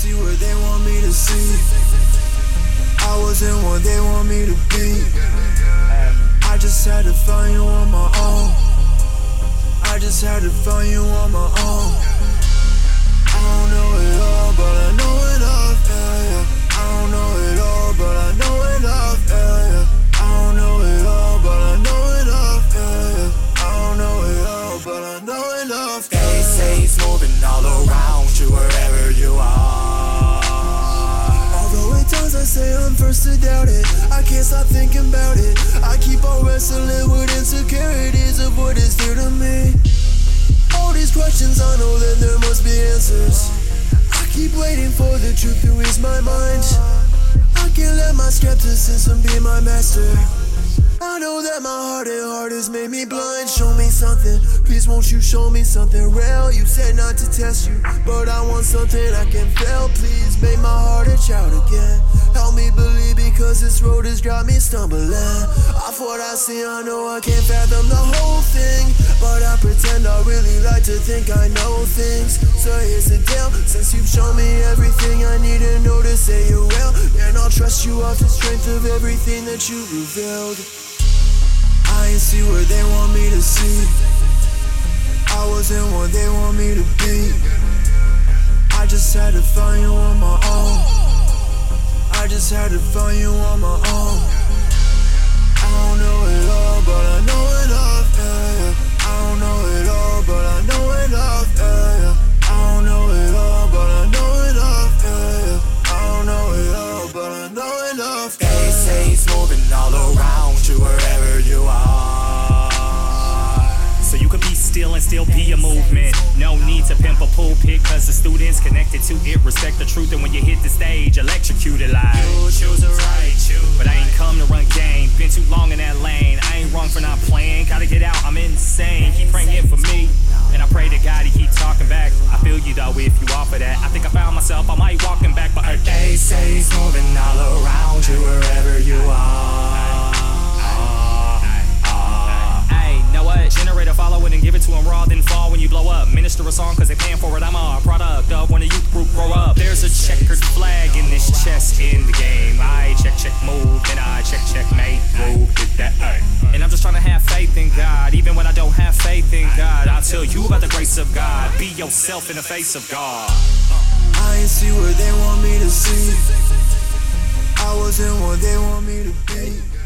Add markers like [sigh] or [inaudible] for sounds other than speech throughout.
see where they want me to see. I wasn't what they want me to be. I just had to find you on my own. I just had to find you on my own. I don't know it all, but I know enough. Yeah, yeah. I don't know it all, but I know enough. Yeah, yeah. I don't know it all, but I know enough. Yeah, yeah. I don't know it all, but I know enough. They say it's moving all around you wherever you are. Say I'm first to doubt it, I can't stop thinking about it. I keep on wrestling with insecurities of what is dear to me. All these questions, I know that there must be answers. I keep waiting for the truth to ease my mind. I can't let my skepticism be my master. I know that my heart and heart has made me blind. Show me something, please won't you show me something real? You said not to test you, but I want something I can feel. Please make my heart a child again. Help me believe because this road has got me stumbling. Off what I see, I know I can't fathom the whole thing, but I pretend I really like to think I know things. So here's the deal, since you've shown me everything I need to know to say you're real, then I'll trust you off the strength of everything that you revealed. I ain't see where they want me to see. I wasn't what they want me to be. I just had to find you on my own. Just had to find you on my own. I don't know it all, but I know enough. Yeah. Still be a movement. No need to pimp a pulpit, cause the students connected to it respect the truth. And when you hit the stage, electrocuted like You choose the right, choose. But I ain't come to run game. Been too long in that lane. I ain't wrong for not playing. Gotta get out, I'm insane. Keep praying for me. And I pray to God he keep talking back. I feel you though if you offer that. I think I found myself, I might walking back, but They say it's moving all around you wherever you are. What? Generator follow it and give it to him raw, then fall when you blow up. Minister a song cause they paying for it. I'm a product of when the youth group grow up. There's a checkered flag in this chess in the game. I check, check, move, then I check, check, mate, move, hit that. ay. And I'm just trying to have faith in God. Even when I don't have faith in God, I'll tell you about the grace of God. Be yourself in the face of God. I ain't see where they want me to see. I wasn't what they want me to be.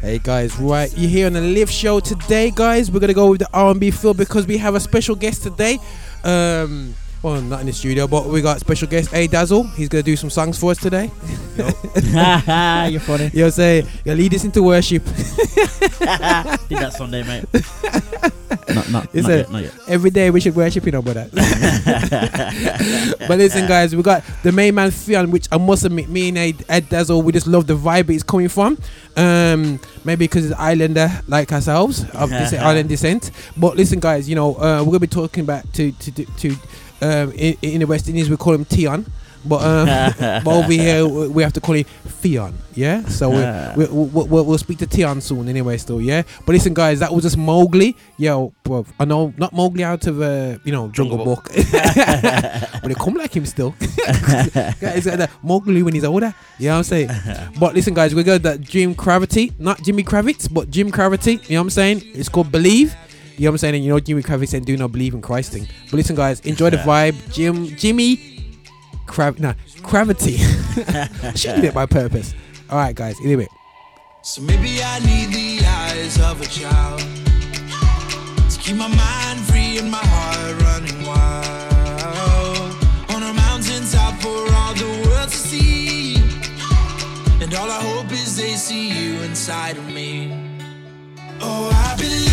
Hey guys, right, you're here on the live show today, guys. We're gonna go with the R&B feel because we have a special guest today. Um, well, not in the studio, but we got special guest A Dazzle. He's gonna do some songs for us today. [laughs] You're funny. You'll say, you'll lead us into worship. [laughs] Did that Sunday, mate. [laughs] not, not, It's not a- yet, not yet. Every day we should worship, you know, brother. but listen, guys, we got the main man Fion, which I must admit, me and Ed, Ed Dazzle, we just love the vibe it's coming from. Um, maybe because it's Islander like ourselves of this island descent. But listen, guys, you know, uh, we're gonna be talking about to to to, to um, in, in the West Indies we call him Tion. But um, [laughs] but over here we we have to call him Fion, yeah. So we, we, we, we'll, we'll speak to Tion soon, anyway. Still, yeah. But listen, guys, that was just Mogli. Yo, bro, I know not Mowgli out of uh, you know Jungle, Jungle Book, [laughs] but they come like him still. [laughs] guys, uh, Mowgli when he's older. You know what I'm saying? but listen, guys, we got that Jim Cravity, not Jimmy Kravitz, but Jim Cravity. You know what I'm saying? It's called Believe. You know what I'm saying? And you know Jimmy Kravitz and do not believe in Christ thing. But listen, guys, enjoy the [laughs] vibe. Jim, Jimmy, Krav, nah, Gravity. I [laughs] should do it by purpose. All right, guys, anyway. So maybe I need the eyes of a child to keep my mind free and my heart running wild. On a mountaintop for all the world to see. And all I hope is they see you inside of me. Oh, I believe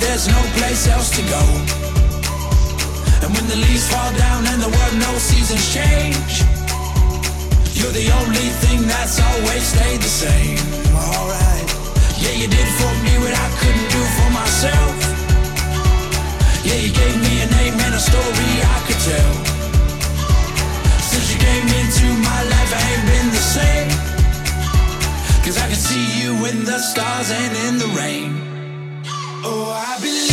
there's no place else to go. And when the leaves fall down and the world knows seasons change, you're the only thing that's always stayed the same. Alright. Yeah, you did for me what I couldn't do for myself. Yeah, you gave me a name and a story I could tell. Since you came into my life, I ain't been the same. Cause I can see you in the stars and in the rain. Oh, I believe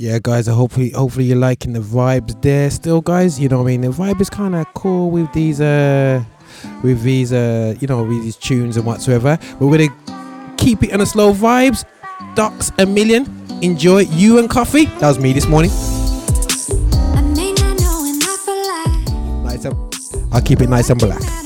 Yeah, guys. I hopefully, hopefully you're liking the vibes there. Still, guys. You know, what I mean, the vibe is kind of cool with these, uh, with these, uh, you know, with these tunes and whatsoever. We're gonna keep it on a slow vibes. Doxamillion. Enjoy you and coffee. That was me this morning. I may not know enough for life. Nice and, I'll keep it nice and black.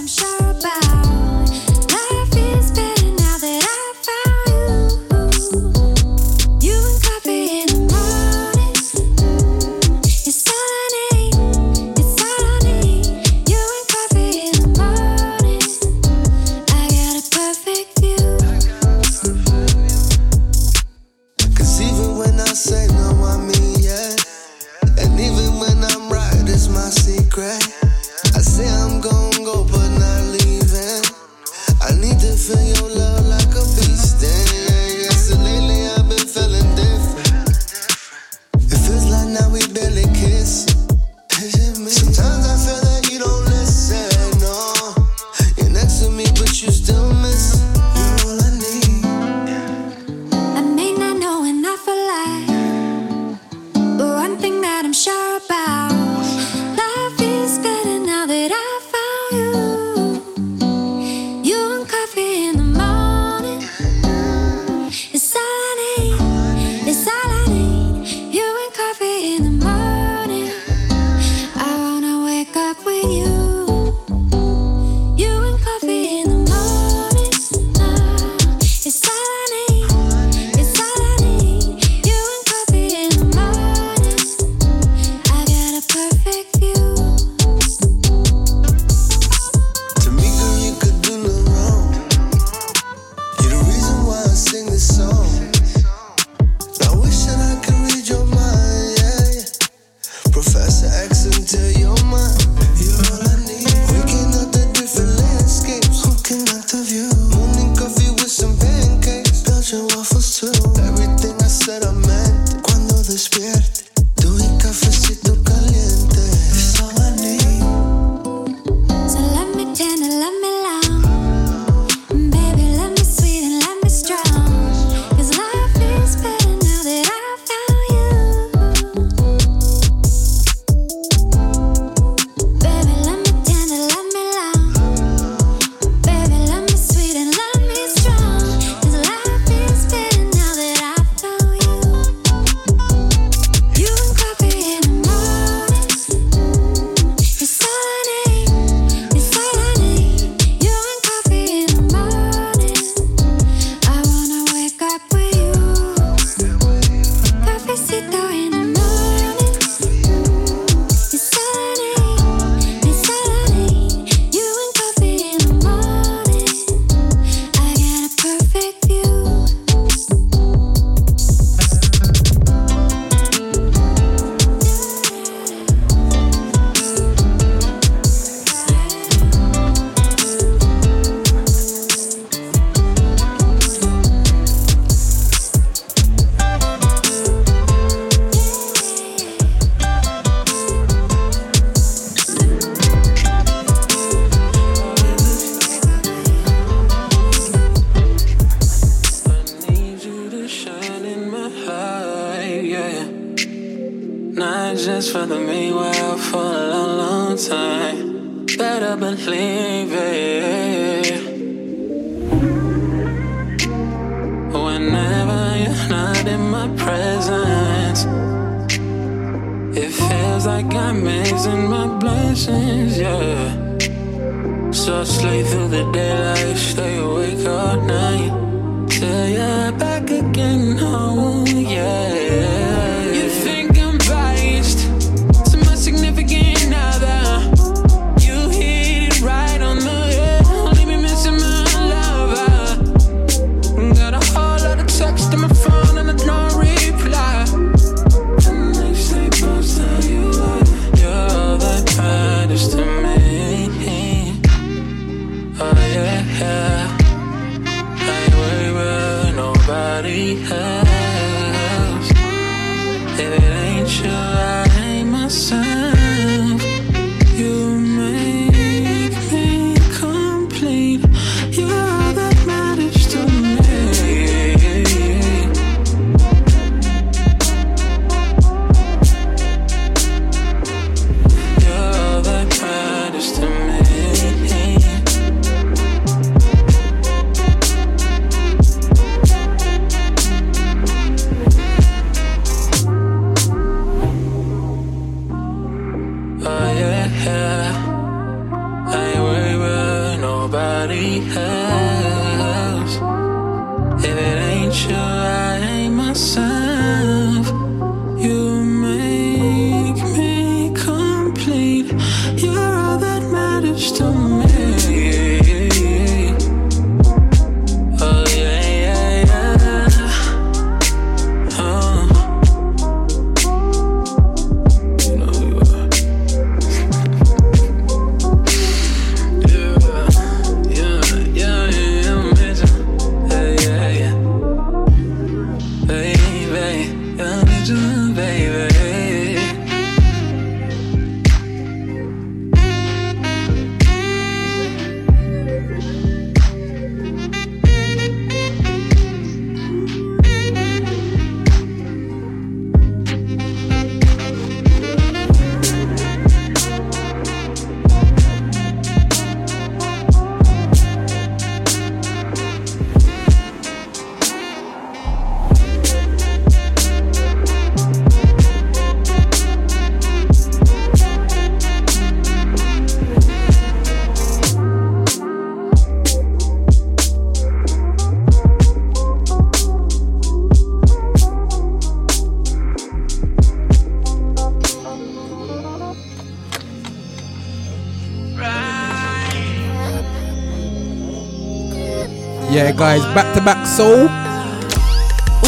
Guys, back to back soul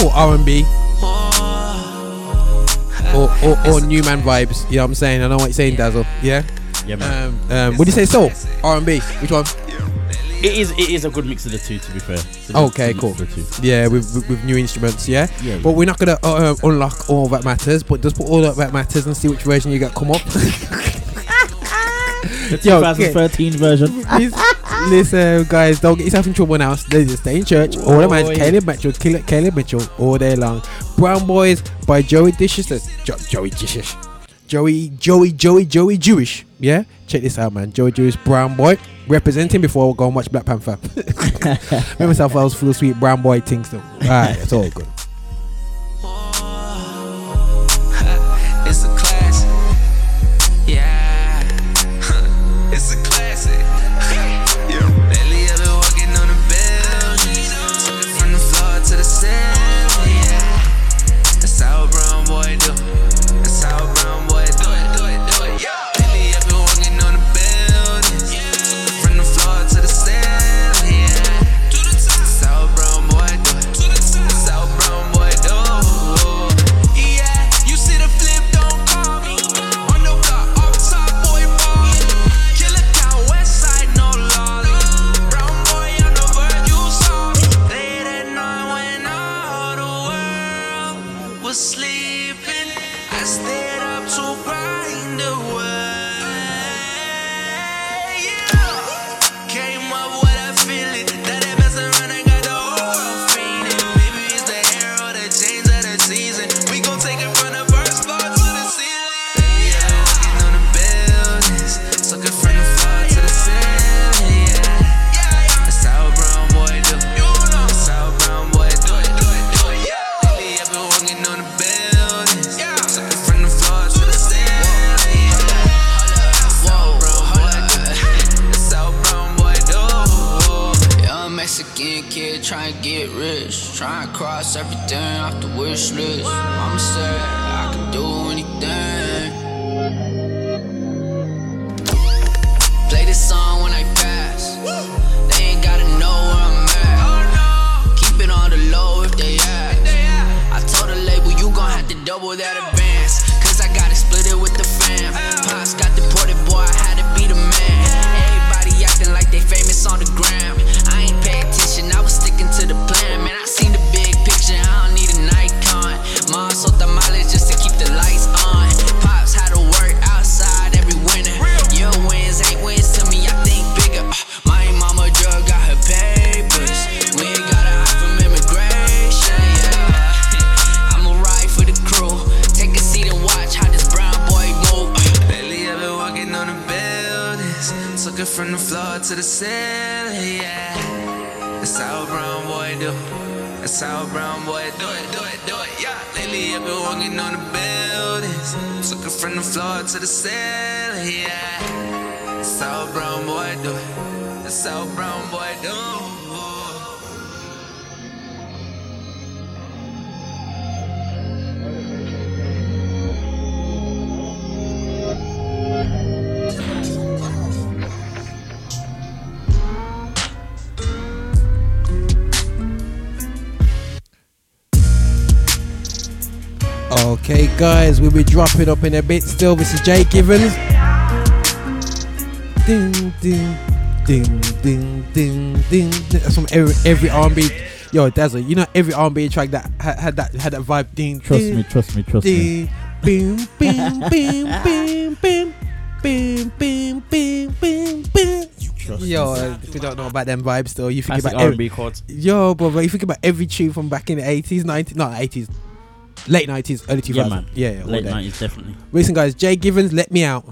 or R and B or or or new man vibes. You know what I'm saying? I know what you're saying, Dazzle. Yeah. Yeah, man. Um, um, what do you say? Soul, R and B. Which one? it is it is a good mix of the two. To be fair. A Okay, cool. Yeah, with, with with new instruments. Yeah. Yeah. But we're not gonna uh, uh, unlock all that matters. But just put all that matters and see which version you get come up. [laughs] The Yo, 2013 version. [laughs] Listen, guys, don't get yourself in trouble now. Stay, just stay in church. All the man, Oi. Kaleb Mitchell, Kaleb, Kaleb Mitchell, all day long. Brown Boys by Joey Dishes. Jo- Joey Dishes. Joey, Joey, Joey, Joey Jewish. Yeah, check this out, man. Joey Jewish, Brown Boy, representing before I go and watch Black Panther. [laughs] Remember myself, I was full of sweet Brown Boy things. Though. All right, it's all good. We'll be dropping up in a bit. Still, this is JGivens. Ding, ding, ding, ding, ding, ding. That's from every, every R&B. Yo, Dazzle, you know every R&B track that had, had that had that vibe. Ding, Trust ding, me, trust me, trust me. Ding, bing, bing, bing, [laughs] bing, bing, bing, bing, bing, bing, bing. Trust me. Yo, if you don't know about them vibes, though, you think Classic about every, R&B chords. Yo, brother, you think about every tune from back in the 80s, 90s, not 80s, late 90s, early 2000s. Yeah. Yeah, yeah, Late nineties, definitely. Listen, guys, JGivens, let me out.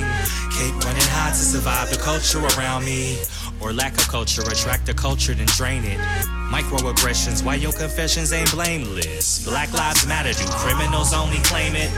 Keep running high to survive the culture around me. Or lack of culture, attract the culture, then drain it. Microaggressions, why your confessions ain't blameless? Black lives matter, do criminals only claim it?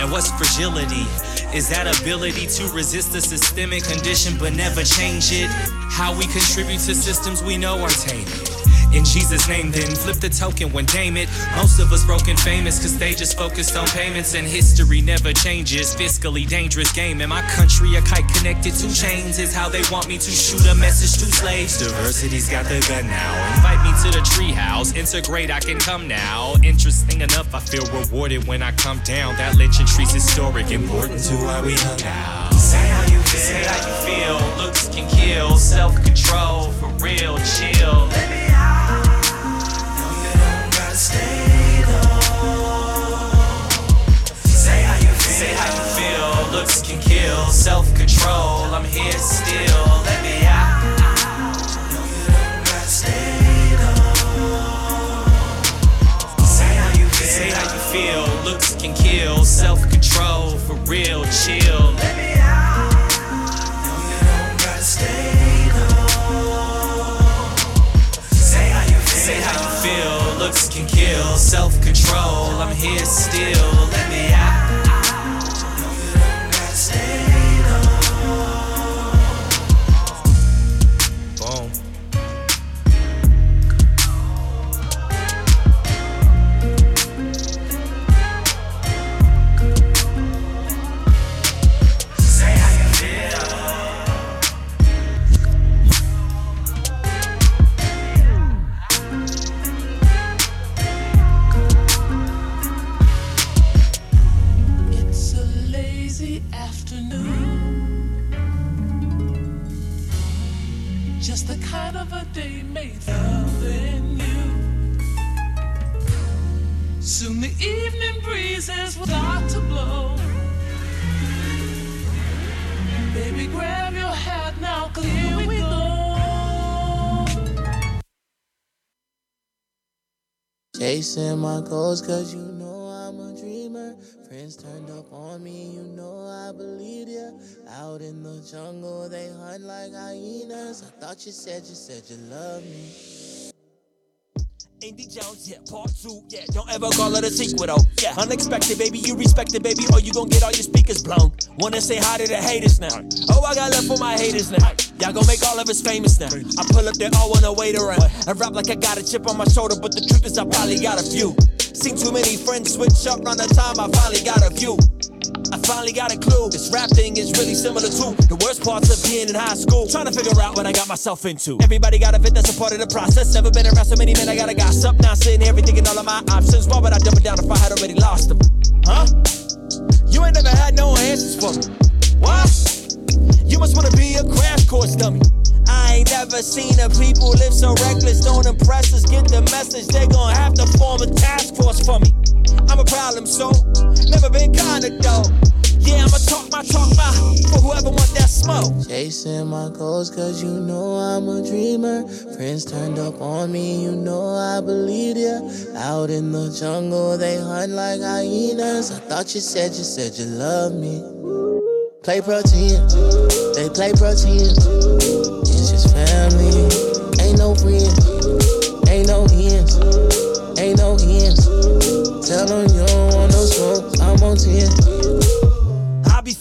And what's fragility? Is that ability to resist the systemic condition but never change it? How we contribute to systems we know are tainted. In Jesus' name, then flip the token when name it. Most of us broken famous cause they just focused on payments and history never changes. Fiscally dangerous game. In my country, a kite connected to chains is how they want me to shoot a message to slaves. Diversity's got the gun now. Invite me to the treehouse. Integrate, I can come now. Interesting enough, I feel rewarded when I come down. That lynching tree's historic, important to why we hung out. Say how you feel. Say how you feel. Looks can kill. Self control, for real, chill. Looks can kill. Self control. I'm here still. Let me out. No, you don't gotta stay. Say how you feel. Say how you feel. Looks can kill. Self control. For real, chill. Let me out. No, you don't gotta stay though. Say how you feel. Say how you feel. Looks can kill. Self control. I'm here still. Let me out. Chasing my goals, cause you know I'm a dreamer. Friends turned up on me, you know I believe ya. Out in the jungle, they hunt like hyenas. I thought you said you said you love me. Indy Jones, yeah, part two, yeah. Don't ever call it a sequel, though. Yeah, unexpected, baby, you respect it, baby, or you gon' get all your speakers blown. Wanna say hi to the haters now. Oh, I got love for my haters now. Y'all gon' make all of us famous now. I pull up, they all wanna wait around. I rap like I got a chip on my shoulder, but the truth is I probably got a few. Seen too many friends switch up around the time I finally got a view. I finally got a clue. This rap thing is really similar to the worst parts of being in high school. Trying to figure out what I got myself into. Everybody got a fit, that's a part of the process. Never been around so many men, I gotta gossip. Now sitting here thinking all of my options. Why would I it down if I had already lost them? Huh? You ain't never had no answers for me. What? You must wanna be a crash course dummy. I ain't never seen a people live so reckless. Don't impress us, get the message. They gon' have to form a task force for me. I'm a problem, so never been kinda though. Yeah, I'ma talk my talk my for whoever want that smoke. Chasing my goals, cause you know I'm a dreamer. Friends turned up on me, you know I believed ya. Out in the jungle, they hunt like hyenas. I thought you said you said you love me. Play protein, they play protein. It's just family, ain't no friends, ain't no ends, ain't no ends. Tell them you don't want no smoke, I'm on 10.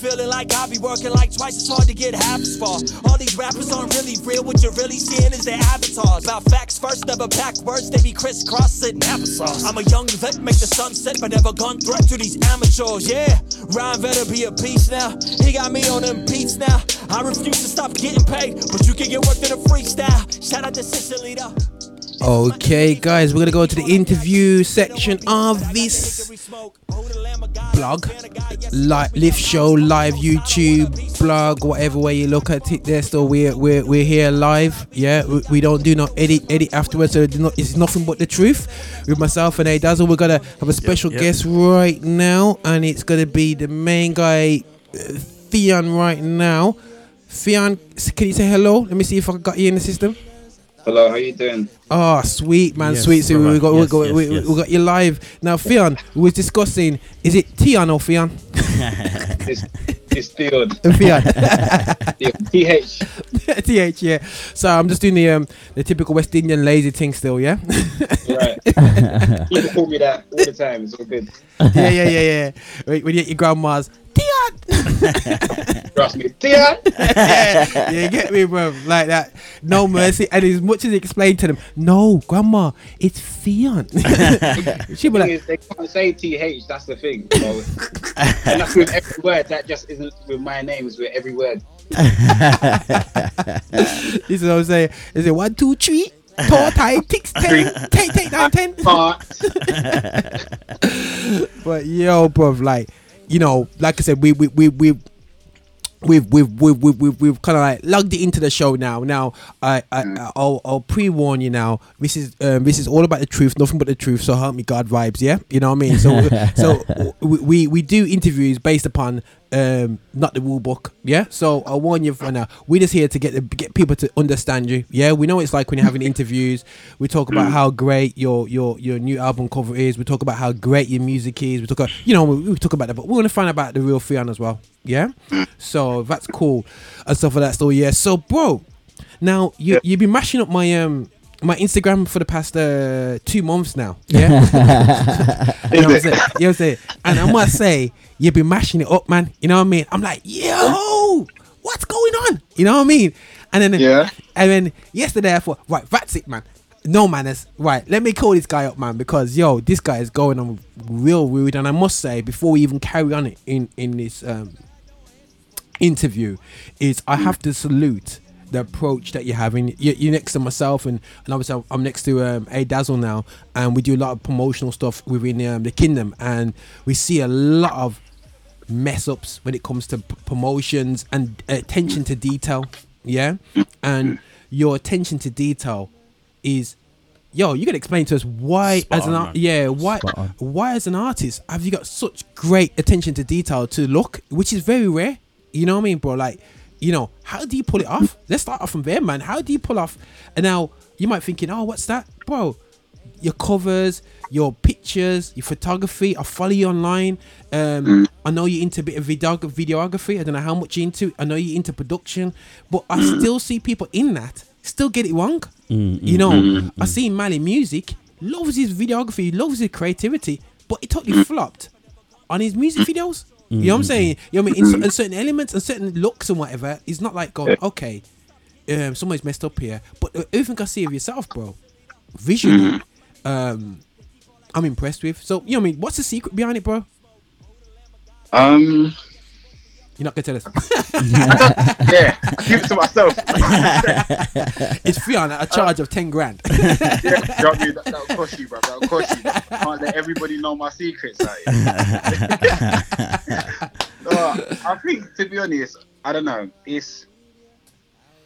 Feeling like I be working like twice as hard to get half as far. All these rappers aren't really real. What you're really seeing is their avatars. About facts first, never pack words. They be crisscrossing applesauce. I'm a young vet, make the sunset, but never gun threat to these amateurs. Yeah, Ryan better be a beast now. He got me on them beats now. I refuse to stop getting paid, but you can get worked in a freestyle. Shout out to Sicily though. Okay, guys, we're gonna go to the interview section of this blog, live, live show, live YouTube blog, whatever way you look at it. There, still we're we're we're here live. Yeah, we, we don't do no edit edit afterwards. So it's not- it's nothing but the truth. With myself and A Dazzle, we're gonna have a special yep. guest right now, and it's gonna be the main guy, uh, Theon, right now. Theon, can you say hello? Let me see if I got you in the system. Hello, how you doing? Oh, sweet man, Yes, sweet. So we brother. got, we got, yes, we, yes. we got you live now. Fion, we was discussing. Is it Tion or Fion? [laughs] [laughs] It's it's Theon. Fion, TH. th. Yeah. So I'm just doing the um the typical West Indian lazy thing still. Yeah. Right. [laughs] People call me that all the time. It's all good. yeah, yeah, yeah, yeah. When when you get your grandma's Tion. [laughs] Trust me. Theon. [laughs] yeah, you get me, bro. Like that. No mercy. And as much as explain to them, no, grandma, it's. She'll be Thing like, is, they can't say TH. That's the thing. So, and that's with every word. That just isn't with my name. It's with every word. [laughs] this is what I'm saying. Is it one, two, three? Four, [laughs] tight, six, ten, take, take down ten. [laughs] But yo, bro, like you know, like I said, we we we we. We've we've we've we've, we've, we've kind of like lugged it into the show now. Now I, I I'll, I'll pre warn you now. This is um, this is all about the truth, nothing but the truth. So help me God vibes, yeah. You know what I mean. So so we, we we do interviews based upon um not the rule book, yeah. So I warn you for now. We're just here to get the, get people to understand you, yeah. We know it's like when you're having [laughs] interviews. We talk about how great your your your new album cover is. We talk about how great your music is. We talk about you know we, we talk about that, but we want to find out about the real Fion as well, yeah. So that's cool and stuff like that. So yeah. So bro, now you Yeah. you've been mashing up my um my Instagram for the past uh, two months now. [laughs] Yeah. [laughs] you know what I'm saying? You know what I'm saying? And I must say, you've been mashing it up, man. You know what I mean? I'm like, yo, what's going on? You know what I mean? And then Yeah. and then yesterday I thought, right, that's it, man. No manners. Right, let me call this guy up, man, because yo, this guy is going on real rude. And I must say, before we even carry on in in this um interview is I have to salute the approach that you're having. You're, you're next to myself, and, and obviously I'm- I'm next to um, A Dazzle now, and we do a lot of promotional stuff within um, the kingdom, and we see a lot of mess ups when it comes to p- promotions and uh, attention to detail. Yeah, and your attention to detail is. Yo, you can explain to us why, Spot as an on, yeah, why, why as an artist have you got such great attention to detail to look, which is very rare. You know what I mean, bro? Like, you know, how do you pull it off? Let's start off from there, man. How do you pull off? And now you might thinking, oh, what's that, bro? Your covers, your pictures, your photography. I follow you online. Um, Mm. I know you're into a bit of video- videography. I don't know how much you're into. I know you're into production, but I Mm. still see people in that still get it wrong. Mm, You know, Mm. I see Mali music, loves his videography, loves his creativity, but it Mm. totally flopped on his music videos. You know what I'm saying? You know what I mean? In, in certain elements and certain looks and whatever, it's not like going, okay, um, somebody's messed up here. But uh, everything I see of yourself, bro, visually, um, I'm impressed with. So, you know what I mean? What's the secret behind it, bro? Um, You're not gonna tell us. [laughs] yeah, keep it to myself. [laughs] it's free on a charge of ten grand. [laughs] yeah, you know what I mean? That, that'll cost you, bro. That'll cost you. Can't let everybody know my secrets. Like. no, I think, to be honest, I don't know. It's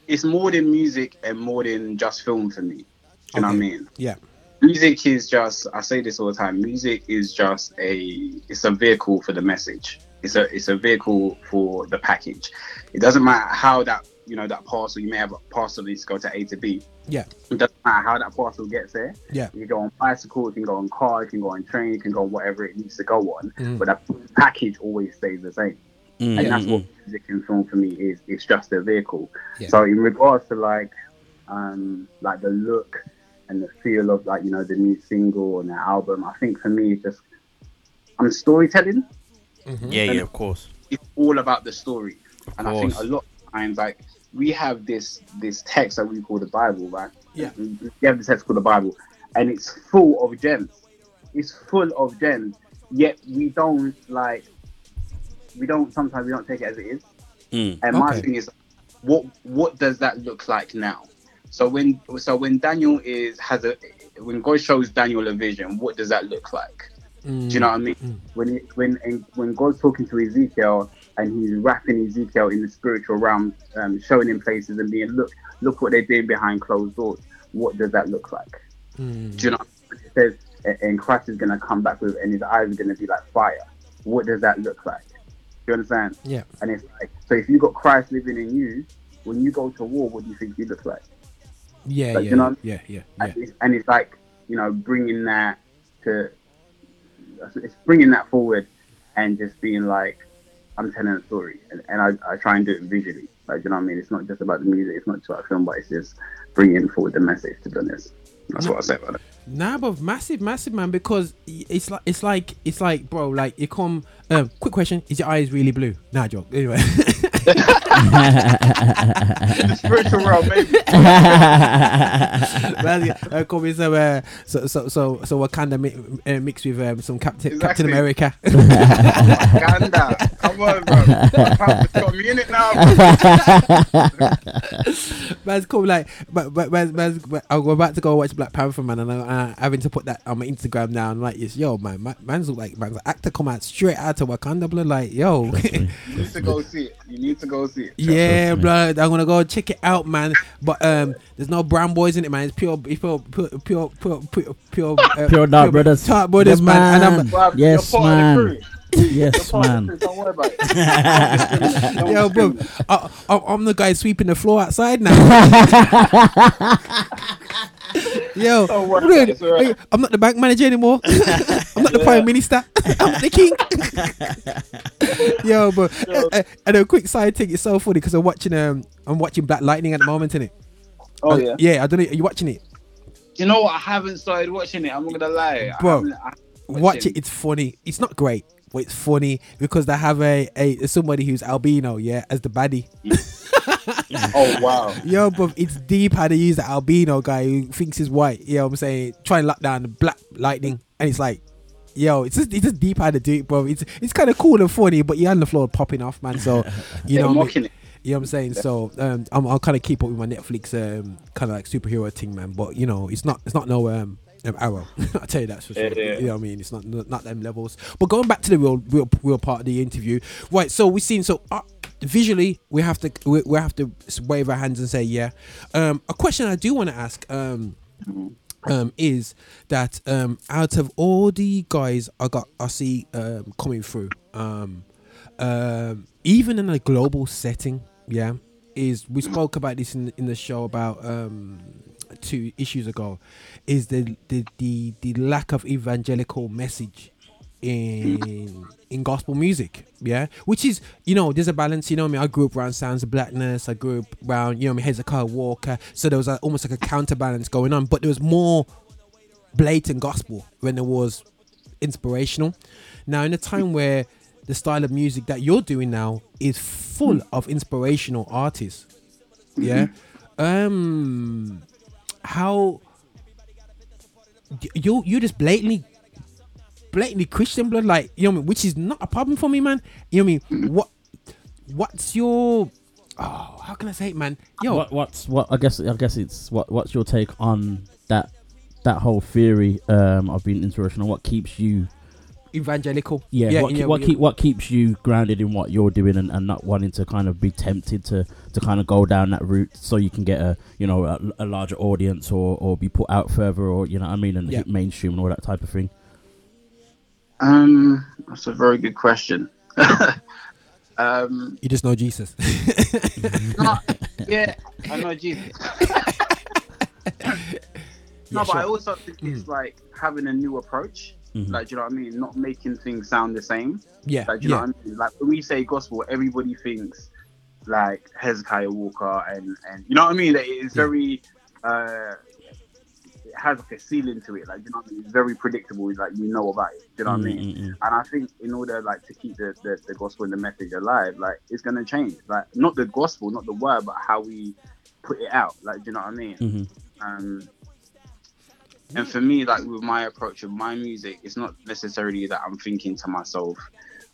it's more than music and more than just film for me. You know what I mean? yeah. Music is just. I say this all the time. Music is just a. It's a vehicle for the message. It's a. It's a vehicle for the package. It doesn't matter how that you know that parcel. You may have a parcel needs to go to A to B. Yeah. It doesn't matter how that parcel gets there. Yeah. You can go on bicycle, you can go on car, you can go on train, you can go on whatever it needs to go on. Mm. But that package always stays the same. Mm, And that's mm, what music and film for me is. It's just a vehicle. Yeah. So in regards to like, um, like the look and the feel of like you know the new single and the album, I think for me it's just I'm storytelling. Yeah, yeah, of course. It's all about the story, Of and I think a lot of times like we have this this text that we call the Bible, right? Yeah. We have this text called the Bible, and it's full of gems. It's full of gems. Yet we don't like. We don't. Sometimes we don't take it as it is. Mm. And my Okay. thing is, what what does that look like now? So when so when Daniel is has a when God shows Daniel a vision, what does that look like? Do you know what I mean? When it, when and when God's talking to Ezekiel and he's wrapping Ezekiel in the spiritual realm, um, showing him places and being look look what they're doing behind closed doors. What does that look like? Mm. Do you know? What it says, and Christ is gonna come back with, and his eyes are gonna be like fire. What does that look like? Do you understand? Yeah. And it's like, so if you got Christ living in you, when you go to war, what do you think you look like? Yeah, Like, yeah, you know- yeah, yeah, yeah. And, it's, and it's like, you know, bringing that to, it's bringing that forward and just being like, I'm telling a story. And, and I, I try and do it visually. Like, you know what I mean? It's not just about the music, it's not just about film, but it's just bringing forward the message, to be honest. That's what I say about it. Nah, but massive, massive man, because it's like it's like it's like, bro, like you come. Um, quick question: Is your eyes really blue? Nah, joke. Anyway, [laughs] spiritual realm, maybe. well, yeah, uh, in some, uh, so so so so Wakanda mi- uh, mixed with um, some Captain Captain America. Ganda. Come on, bro. It's got me in it now, [laughs] man's cool. Like, but but man's, man's, but I'm about to go watch Black Panther, man, and I'm uh, having to put that on my Instagram now. And like, yes, yo, man, man man's look like man's an actor come out straight out of Wakanda, blood. Like, yo, You need to go [laughs] see it. You need to go see it. yeah, blood. I'm gonna go check it out, man. But um, there's no brown boys in it, man. It's pure, it's pure, pure, pure, pure, pure, pure, uh, [laughs] Pure Dark Brothers. Dark brothers, Yeah, man. And I'm, Well, Yes, you're part of the man. Yes, Part of the man. Don't worry about it. [laughs] Yo, bro. I, I, I'm the guy sweeping the floor outside now. [laughs] [laughs] Yo, Don't dude, about it. I'm not the bank manager anymore. [laughs] I'm not the prime minister. [laughs] I'm the king. Yo, bro, uh, uh, and a quick side thing. It's so funny because I'm watching um, I'm watching Black Lightning at the moment, innit? Oh yeah. Yeah, I don't know. Are you watching it? You know what? I haven't started watching it. I'm not gonna lie, I Bro, haven't- I Watch it. It's funny. It's not great, but it's funny because they have a, a somebody who's albino, yeah, as the baddie. Oh wow. [laughs] Yo, bro, it's deep how they use the albino guy who thinks he's white. You know what I'm saying? Try and lock down the black lightning. And it's like, yo, it's just it's just deep how to do it, bro. It's it's kind of cool and funny, but you're on the floor popping off, man. So, [laughs] you know, what I mean? it. You know what I'm saying? So um, I'm, I'll kind of keep up with my Netflix um, kind of like superhero thing, man. But you know, it's not it's not no um, um arrow. [laughs] I'll tell you that for sure. Yeah, yeah. You know what I mean? It's not not them levels. But going back to the real real real part of the interview, right? So we've seen so. Uh, Visually, we have to we, we have to wave our hands and say yeah. Um, a question I do want to ask um, um, is that um, out of all the guys I got I see um, coming through, um, even in a global setting, yeah, is we spoke about this in in the show about two issues ago, is the the the, the lack of evangelical message in in gospel music. Yeah, which is you know there's a balance. You know, I mean, I grew up around sounds of blackness. I grew up around you know, I mean, Hezekiah Walker. So there was a, almost like a counterbalance going on, but there was more blatant gospel when there was inspirational. Now, in a time where the style of music that you're doing now is full of inspirational artists, yeah, um, how you you just blatantly blatantly Christian blood, like you know, what I mean, which is not a problem for me, man. You know, what I mean, what what's your oh, how can I say it, man? Yo, What, what's what? I guess I guess it's what. What's your take on that that whole theory um, of being inspirational? What keeps you? evangelical. Yeah. what you keep, know, what you- keep what keeps you grounded in what you're doing and, and not wanting to kind of be tempted to to kind of go down that route so you can get a you know a, a larger audience or or be put out further or you know what I mean and Yeah. hit mainstream and all that type of thing. Um, that's a very good question. [laughs] um, You just know Jesus. [laughs] no, yeah, I know Jesus. [laughs] no, but I also think it's like having a new approach. Mhm. Like, do you know what I mean? Not making things sound the same. yeah, Like, do you yeah. know what I mean? Like, when we say gospel, everybody thinks like Hezekiah Walker, and and you know what I mean? Like, it's very, uh, has like a ceiling to it. Like, you know what I mean? It's very predictable. It's Like, you know about it. Do you know what I mean? Mm, mm, mm. And I think in order like to keep the, the, the gospel and the message alive, like it's gonna change. Like not the gospel, not the word, but how we put it out. Like, do you know what I mean? Mhm. Um, and for me, like with my approach of my music, it's not necessarily that I'm thinking to myself,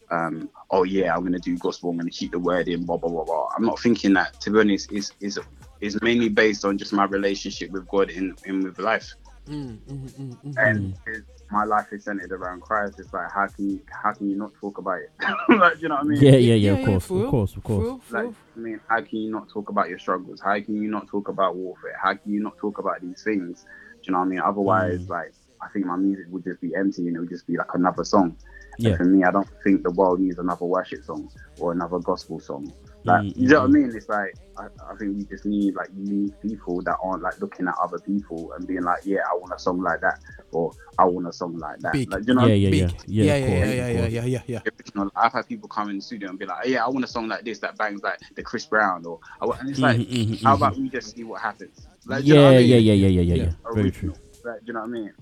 um, "Oh yeah, I'm gonna do gospel. I'm gonna keep the word in." Blah blah blah blah. I'm not thinking that. To be honest, is is is mainly based on just my relationship with God in in with life Mm, mm, mm, mm. and because my life is centered around Christ, it's like how can you how can you not talk about it? [laughs] like, do you know what I mean? Yeah, yeah, yeah, of course, for of course, of course. real, for Like, real. I mean, how can you not talk about your struggles? How can you not talk about warfare? How can you not talk about these things? Do you know what I mean? Otherwise, Mm. like, I think my music would just be empty and it would just be like another song. Yeah. And for me, I don't think the world needs another worship song or another gospel song. Like, Mm, you know what I mean? It's like, I, I think we just need like unique people that aren't like looking at other people and being like, yeah, I want a song like that or I want a song like that. Big. Like, you know, Yeah, yeah, yeah, Big. yeah, yeah, of yeah, course, yeah, yeah, yeah, yeah, yeah, yeah. I've had people come in the studio and be like, "Yeah, I want a song like this that bangs like the Chris Brown," or I want- and it's like, Mhm, mhm, how mhm. about we just see what happens? Like, do you know Yeah, what I mean? yeah, yeah, yeah, yeah, yeah, Yeah. yeah. Very true. Like, do you know what I mean?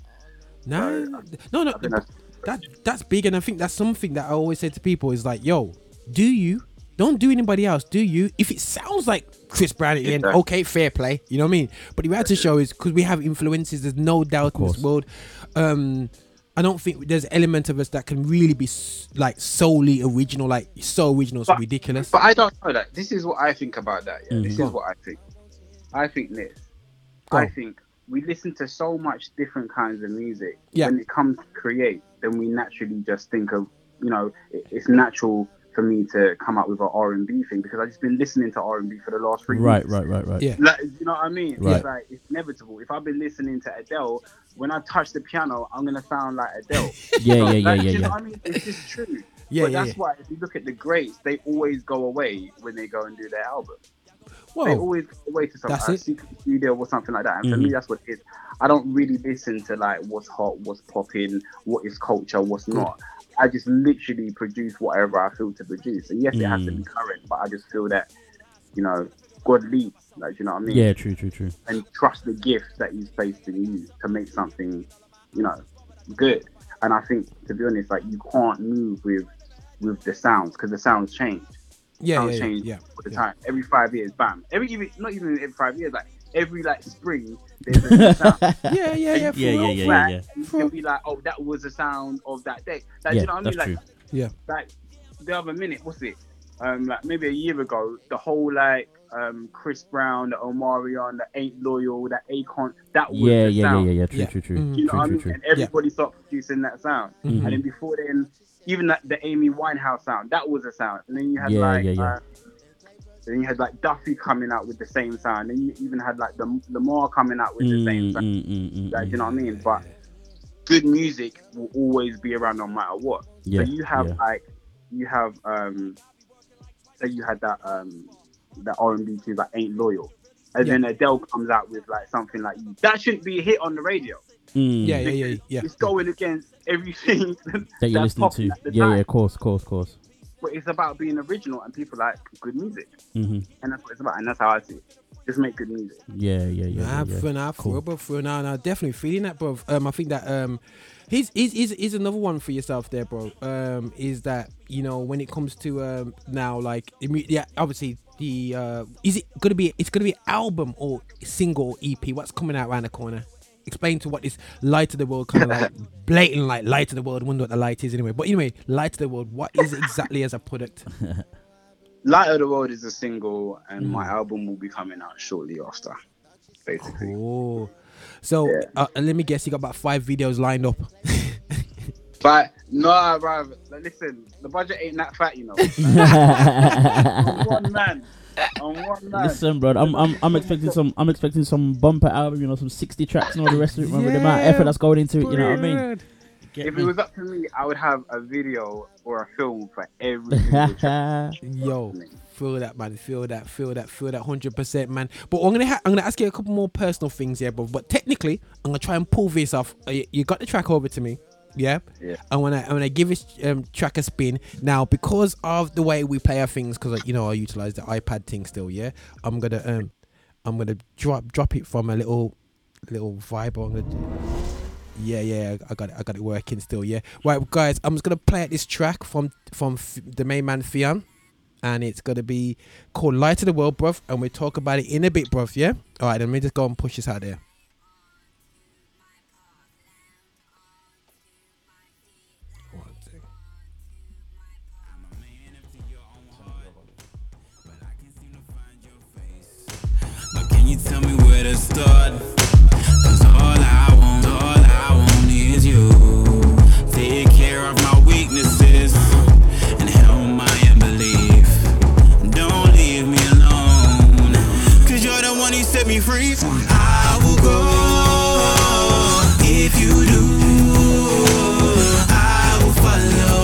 Nah, So, no, no, I that that's big, and I think that's something that I always say to people is like, yo, do you? Don't do anybody else. Do you? If it sounds like Chris Brown at the end, okay, fair play. You know what I mean? But the reality show is because we have influences. There's no doubt in this world. Um, I don't think there's an element of us that can really be like solely original, like so original, so But- ridiculous. But I don't know that. This is what I think about that. Yeah, this Mhm. is what I think. I think this. Go I on. think we listen to so much different kinds of music. Yeah. When it comes to create, then we naturally just think of, you know, it, it's natural for me to come up with an R and B thing because I've just been listening to R and B for the last three years. Right, weeks. right, right, right. Yeah. Like, you know what I mean? Right. It's like it's inevitable. If I've been listening to Adele, when I touch the piano, I'm gonna sound like Adele. [laughs] Yeah, yeah, yeah, Like, yeah, you know yeah. what I mean? It's just true. Yeah, but yeah, that's yeah. why if you look at the greats, they always go away when they go and do their album. They always go away to some That's uh, it. secret studio or something like that. And for Mhm. me, that's what it is. I don't really listen to like what's hot, what's popping, what is culture, what's not. I just literally produce whatever I feel to produce. And yes, it has to be Mm. current, but I just feel that, you know, God leads. Like, you know what I mean? Yeah, true, true, true. and trust the gift that he's placed in you to make something, you know, good. And I think, to be honest, like you can't move with with the sounds because the sounds change. Yeah, yeah, yeah, change yeah. all the yeah. time. Every five years, bam. Every even not even every five years, like every like spring, there's a new [laughs] sound. Yeah, yeah, yeah, Yeah, yeah, yeah, yeah, yeah. You can be like, oh, that was the sound of that day. Like, Yeah, you know what I mean? that's Like, true. Yeah. like the other minute, what's it? Um, like maybe a year ago, the whole like um Chris Brown, the Omarion, the Ain't Loyal, that Akon, that was Yeah, the yeah, yeah, sound. yeah, yeah. True, Yeah. true, true. Mhm. You know True, what I true, mean? true. And everybody started producing that sound. Mhm. And then before then, even that the Amy Winehouse sound, that was a sound. And then you had Yeah, like, yeah, yeah. Uh, then you had like Duffy coming out with the same sound. and you even had like the Lamar coming out with the same Mm, sound. mm, mm, mm, Like, mm. you know what I mean? But good music will always be around no matter what. Yeah, so you have yeah. like, you have um, say you had that um, that R and B tune that ain't loyal. and Yeah. then Adele comes out with like something like. That shouldn't be a hit on the radio. Mm. Yeah, yeah, yeah, yeah. It's going against everything [laughs] That you're listening to. Yeah, time. yeah, of course, of course, of course. But it's about being original and people like good music, hmm and that's what it's about, and that's how I see it. Just make good music. Yeah, yeah, yeah. Nah, yeah, yeah. for now, Cool. for bro, for now, now, definitely feeling that, bro. Um, I think that um, he's he's he's, he's another one for yourself there, bro. Um, is that you know when it comes to um now, like yeah, obviously the uh, is it gonna be it's gonna be album or single or EP? What's coming out around the corner? Explain to what this light of the world kind of like [laughs] blatant like light of the world. Wonder what the light is anyway. But anyway, light of the world. What is it exactly as a product? [laughs] Light of the World is a single, and my Mm. album will be coming out shortly after. Basically, Oh, so Yeah. uh, let me guess, you got about five videos lined up. [laughs] but no, bro. Listen, the budget ain't that fat, you know. I'm one man. I'm one [laughs] man. Listen, bro, I'm, I'm I'm expecting some I'm expecting some bumper album, you know, some 60 tracks and all the rest of it, man, with the amount of effort that's going into it, you know what I mean? Get if me? it was up to me, I would have a video or a film for every [laughs] track. Yo, feel that, man. Feel that. Feel that. Feel that. Hundred percent, man. But I'm gonna ha- I'm gonna ask you a couple more personal things here, bro. But technically, I'm gonna try and pull this off. Uh, you, you got the track over to me, yeah. Yeah. I wanna I wanna give this um, track a spin now because of the way we play our things. Because you know I utilize the iPad thing still. Yeah. I'm gonna um I'm gonna drop drop it from a little little vibe. I'm gonna do. Yeah, yeah, I got it. I got it working still. Yeah, right, guys. I'm just gonna play out this track from from F- the main man Theon, and it's gonna be called "Light of the World," bruv. And we'll talk about it in a bit, bruv. Yeah. All right, then let me just go and push this out there. Tell me where to start? Cause all I want, all I want is you. Take care of my weaknesses and help my. Don't leave me alone. Cause you're the one who set me free. I will go if you do. I will follow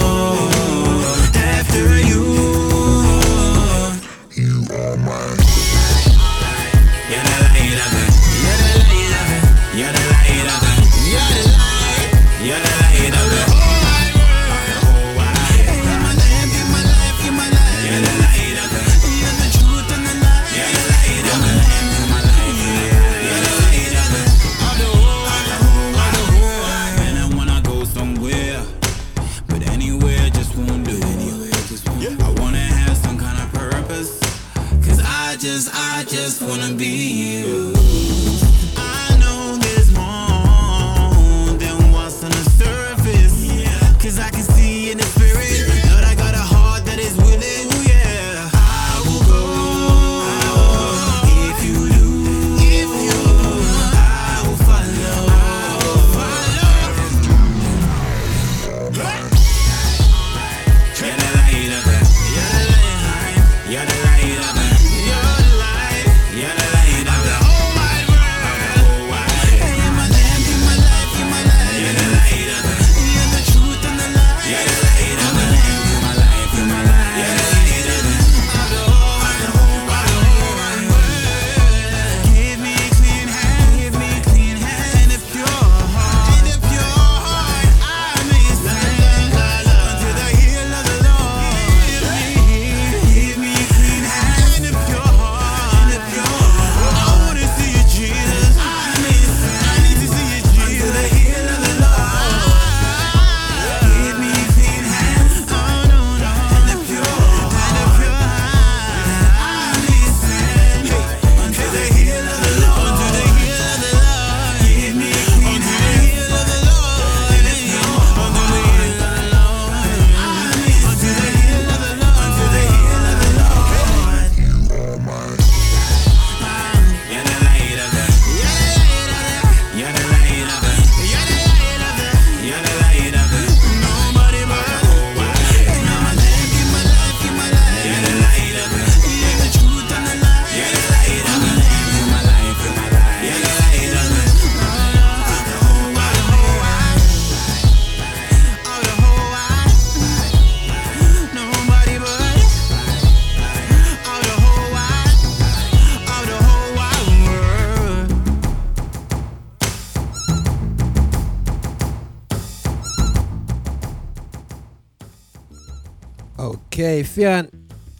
Theon,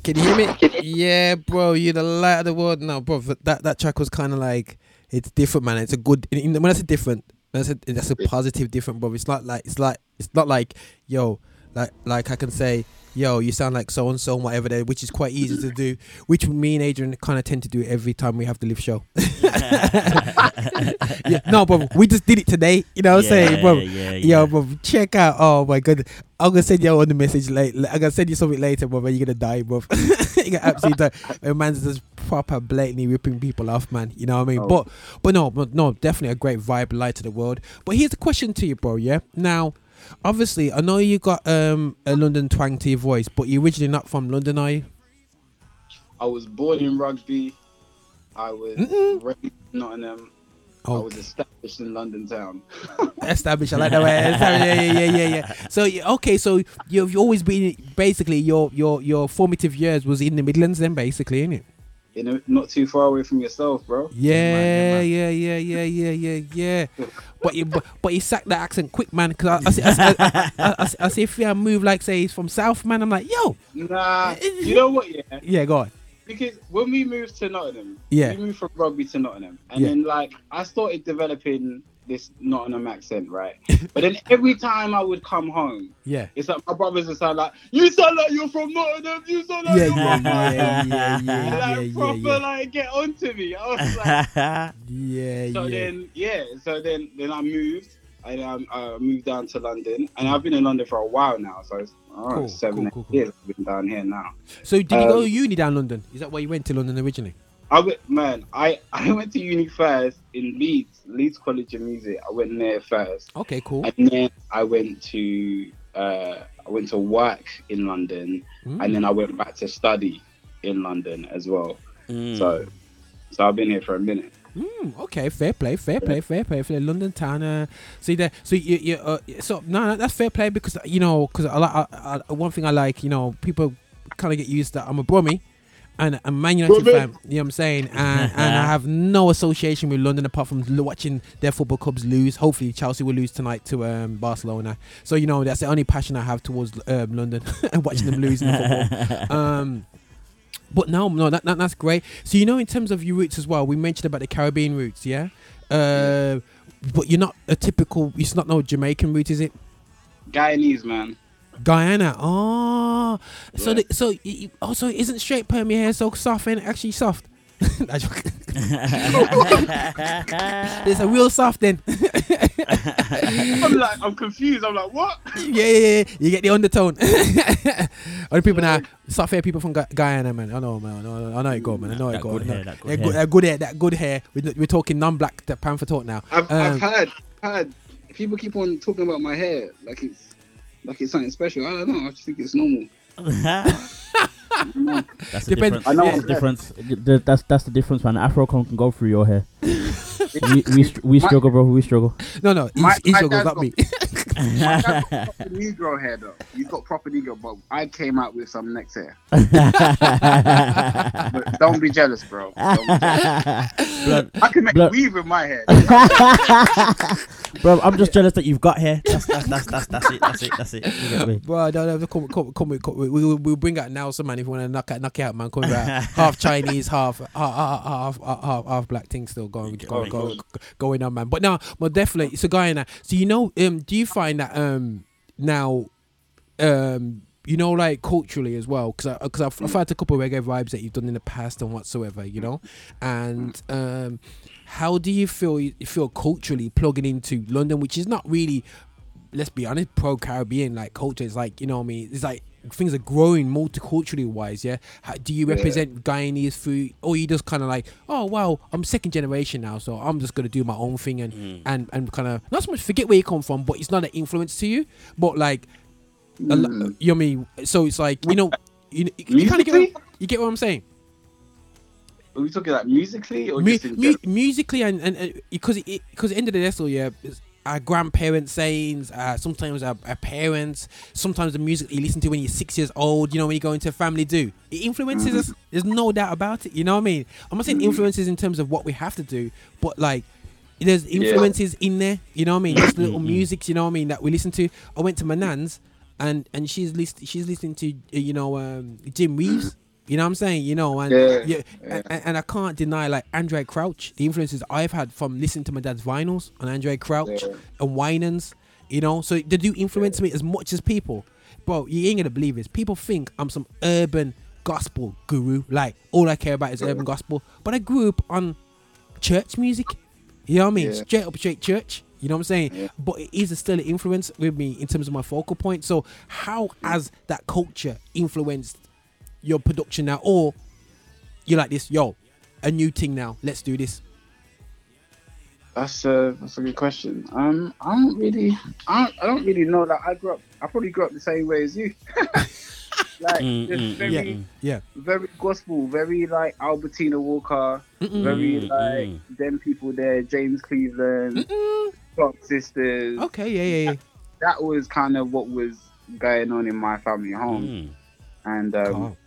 can you hear me? [laughs] Yeah, bro, you're the light of the world. No, bro, that that track was kind of like it's different, man. It's a good. When I say different, that's a that's a positive different, bro. It's not like it's like it's not like yo, like like I can say. Yo, you sound like so and so, and whatever. There, which is quite easy to do. Which me and Adrian kind of tend to do every time we have the live show. [laughs] yeah, no, bro, we just did it today. You know what I'm saying, bro? Yeah, yeah. Yo, bro, check out. Oh my god, I'm gonna send you on the message later. I'm gonna send you something later, bro. You're gonna die, bro. [laughs] you're gonna absolutely die. A man's just proper blatantly ripping people off, man. You know what I mean? Oh. But but no, but no, definitely a great vibe, light to the world. But here's the question to you, bro. Yeah, now. Obviously, I know you got um, a London twang to your voice, but you're originally not from London, are you? I was born in Rugby. I was Mm-mm. raised in Nottingham. I Oh, was established in London town. [laughs] established. I like that [laughs] way. Yeah, yeah, yeah, yeah, yeah. So okay, so you've always been basically your your your formative years was in the Midlands, then basically, innit? You know, not too far away from yourself, bro. Yeah, yeah, yeah, yeah, yeah, yeah, yeah. [laughs] But you, but, but you sacked that accent quick, man. Because I, I, see- I, I, I, I, I see if you move like say he's from South, man. I'm like, yo, Nah, [laughs] you know what? Yeah, yeah, go on. because when we moved to Nottingham, Yeah. we moved from Rugby to Nottingham, and Yeah. then like I started developing this Nottingham accent, right? [laughs] but then every time I would come home, Yeah, it's like my brothers would sound like, "You sound like you're from Nottingham. You sound like yeah, you're yeah, from Nottingham." yeah, yeah, yeah, [laughs] yeah, like yeah, proper yeah, like get onto me. I was [laughs] like, yeah, so yeah. then yeah, so then then I moved. I um, uh, moved down to London, and I've been in London for a while now. So it's oh, Cool, seven cool, cool, years I've been down here now. So did you go um, to uni down London? Is that why you went to London originally? I went, man. I [laughs] I went to uni first in Leeds, Leeds College of Music. I went there first, Okay, cool. and then I went to uh, I went to work in London, Mm. and then I went back to study in London as well. Mm. So so I've been here for a minute. Mm, okay, fair play, fair play, fair play for the London town. Uh, see there, so you, you, uh, so no, no, that's fair play because you know, because I, like I, I, one thing I like, you know, people kind of get used to. I'm a Brummy, and a Man United fan. You know what I'm saying? And [laughs] and I have no association with London apart from watching their football clubs lose. Hopefully, Chelsea will lose tonight to um, Barcelona. So you know, that's the only passion I have towards um, London [laughs] and watching them lose in the football. [laughs] Um, but no, no, that, that that's great. So you know, in terms of your roots as well, we mentioned about the Caribbean roots, yeah. Uh, but you're not a typical. It's not no Jamaican root, is it? Guyanese man. Guyana. Oh, so Yeah. the, so you, you- oh, isn't straight perm your hair so soft and actually soft? [laughs] Nah, joking. [laughs] it's a real soft then. I'm like I'm confused. I'm like what? yeah, yeah, yeah. You get the undertone. [laughs] Other people now, soft hair people from Gu- Guyana, man. I know, man. I know, I know it go, man. I know That it go. good hair, that good yeah, hair. good, uh, good hair, that good hair. We're, we're talking non-black that Panther talk now. I've, Um, I've heard heard people keep on talking about my hair like it's like it's something special. I don't know. I just think it's normal. [laughs] That's the Depend- difference. I know That's I'm the difference. The- That's that's the difference, man. Afro can go through your hair. We we, we My- struggle, bro. We struggle. No, no, he's, My- he's my struggles, not me. [laughs] My dad got proper Negro hair though. He's got proper Negro, but I came out with some next hair. [laughs] But don't be jealous, bro. Don't be jealous. Blood, I can make Blood- weave with my hair. [laughs] bro, I'm just jealous that you've got hair. That's that's that's that's, that's it. That's it. That's it. You get me? Bro, no, no, come, come, come, come, we, we, we'll bring out Nelson, man, if you want to knock, out- knock it out, man. Come out half Chinese, half, half, half, half, half, half black thing still going, get go, me. go, going on, man. But no, but definitely, it's a guy in that. So, you know, um, do you find that um now, um, you know, like culturally as well, because because I've, I've had a couple reggae vibes that you've done in the past and whatsoever, you know, and um, how do you feel you feel culturally plugging into London, which is not really let's be honest, pro Caribbean like culture is like you know I mean. It's like things are growing multiculturally wise. Yeah, How, do you Yeah. represent Guyanese food, or you just kind of like, oh wow, I'm second generation now, so I'm just gonna do my own thing and and and kind of not so much forget where you come from, but it's not an influence to you, but like, lo- Mm. you know I mean. So it's like you know, you, you, kind of get what, you get what I'm saying. Are we talking about musically or Mu- mu- musically and and because it, because the end of the day, so yeah, our grandparents' sayings, uh, sometimes our, our parents, sometimes the music you listen to when you're six years old, you know, when you go into a family do. It influences us. There's no doubt about it. You know what I mean? I'm not saying influences in terms of what we have to do, but like there's influences in there. You know what I mean? Just little music. You know what I mean? That we listen to. I went to my nan's. and and she's list she's listening to uh, you know um, Jim Reeves. You know what I'm saying? You know, and Yeah, yeah, yeah. And, and I can't deny like Andraé Crouch, the influences I've had from listening to my dad's vinyls on Andraé Crouch Yeah. and Winans. You know, so they do influence me as much as people. Bro, you ain't gonna believe this. People think I'm some urban gospel guru. Like all I care about is urban gospel. But I grew up on church music. You know what I mean? Straight up straight church. You know what I'm saying? Yeah. But it is a still an influence with me in terms of my focal point. So how has that culture influenced your production now? Or you're like this, yo, a new thing now. Let's do this. That's a that's a good question. Um, I don't really, I don't, I don't really know that. I grew up, I probably grew up the same way as you. [laughs] like Mm, mm, very, Yeah. Yeah. very gospel, very like Albertina Walker, very Mm, like mm. them people there, James Cleveland, Clark Sisters. Okay, yeah, yeah, yeah. That was kind of what was going on in my family home, Mm. and um, Calm.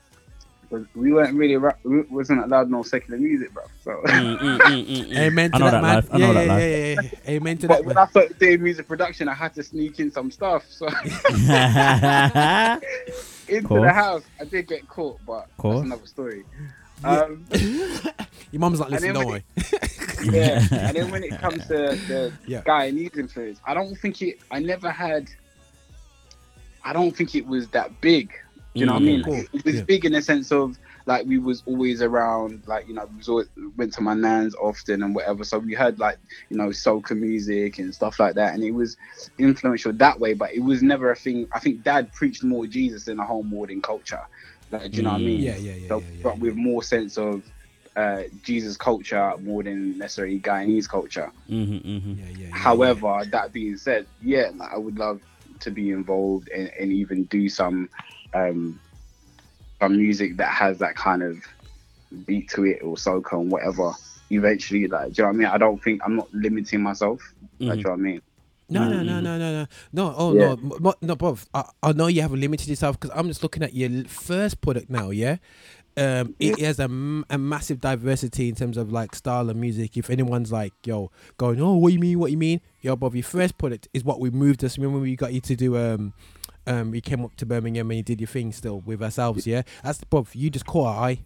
But we weren't really ra- we wasn't allowed no secular music, bro. So. Mm, mm, mm. [laughs] Amen to I know that, that man. life. I yeah, know yeah, that life. yeah, yeah, yeah. Amen to But that, when man. I started doing music production, I had to sneak in some stuff. So [laughs] [laughs] into Cool. the house, I did get caught, but Cool. that's another story. Um, Your mum's not And listening, then don't when worry. yeah, and then when it comes to the Yeah. Guyanese influence, I don't think it. I never had. I don't think it was that big. You know what I mean? Mm. Cool. It was Yeah. big in the sense of like we was always around, like you know, we was always, went to my nan's often and whatever. So we heard like you know soca music and stuff like that, and it was influential that way. But it was never a thing. I think Dad preached more Jesus in the whole modern culture. Like, do you know what I Mm. mean? Yeah, yeah, yeah, So- yeah, yeah, but with more sense of uh, Jesus culture more than necessarily Guyanese culture. Mhm, mhm. Yeah, yeah, yeah, However, that being said, yeah, like, I would love to be involved and, and even do some um, some music that has that kind of beat to it or soca and whatever. Eventually, like, do you know what I mean? I don't think I'm not limiting myself. Like, do you know what I mean? No, no, no, no, no, no, no. Oh Yeah. no, m- m- no, bro. I, I know you haven't limited yourself because I'm just looking at your first product now. Yeah, um, it has a, m- a massive diversity in terms of like style of music. If anyone's like, yo, going, oh, what you mean, what you mean, yo, bro, your first product is what we moved us. Remember we got you to do um. Um, you came up to Birmingham and you did your thing still with ourselves, yeah. That's bro. You just caught our eye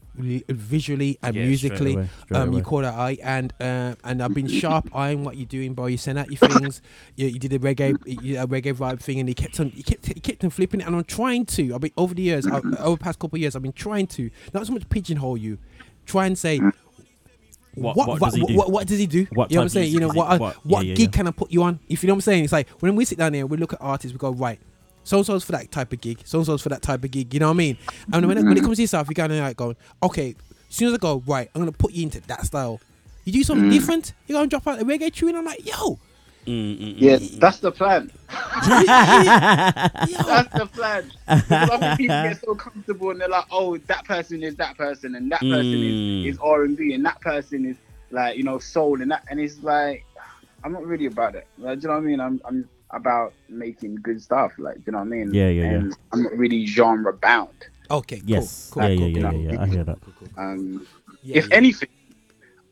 visually and Yeah, straight musically. away, straight Um, you caught our eye, and uh, and I've been sharp eyeing what you're doing, bro. You sent out your things. [coughs] You, you did a reggae, you, a reggae vibe thing, and you kept on, you kept, you kept on flipping it. And I'm trying to. I've been over the years, I, [coughs] over the past couple of years, I've been trying to not so much pigeonhole you, try and say. What- What, what what, does he do? what, what does he do? What you know what I'm saying? You know what? what- what yeah, yeah, gig can I put you on? If you know what I'm saying, it's like when we sit down here, we look at artists, we go right. So and so's for that type of gig. So and so's for that type of gig. You know what I mean? And when it, when it comes to yourself, you're kind of like going, okay. As soon as I go right, I'm gonna put you into that style. You do something different. you're gonna drop out a reggae tune. I'm like, yo, Mm, mm, mm. Yeah, that's the plan. [laughs] That's the plan. Because I think people get so [laughs] comfortable and they're like, oh, that person is that person and that person Mm. is, is R and B and that person is like, you know, soul and that and it's like I'm not really about it. Like, do you know what I mean? I'm I'm about making good stuff. Like, you know what I mean? Yeah, yeah, yeah. and I'm not really genre bound. Okay, cool, Yes. cool, yeah, cool, yeah, cool, yeah, cool, yeah, I hear that. cool, cool, cool. Um, Yeah, if yeah. anything,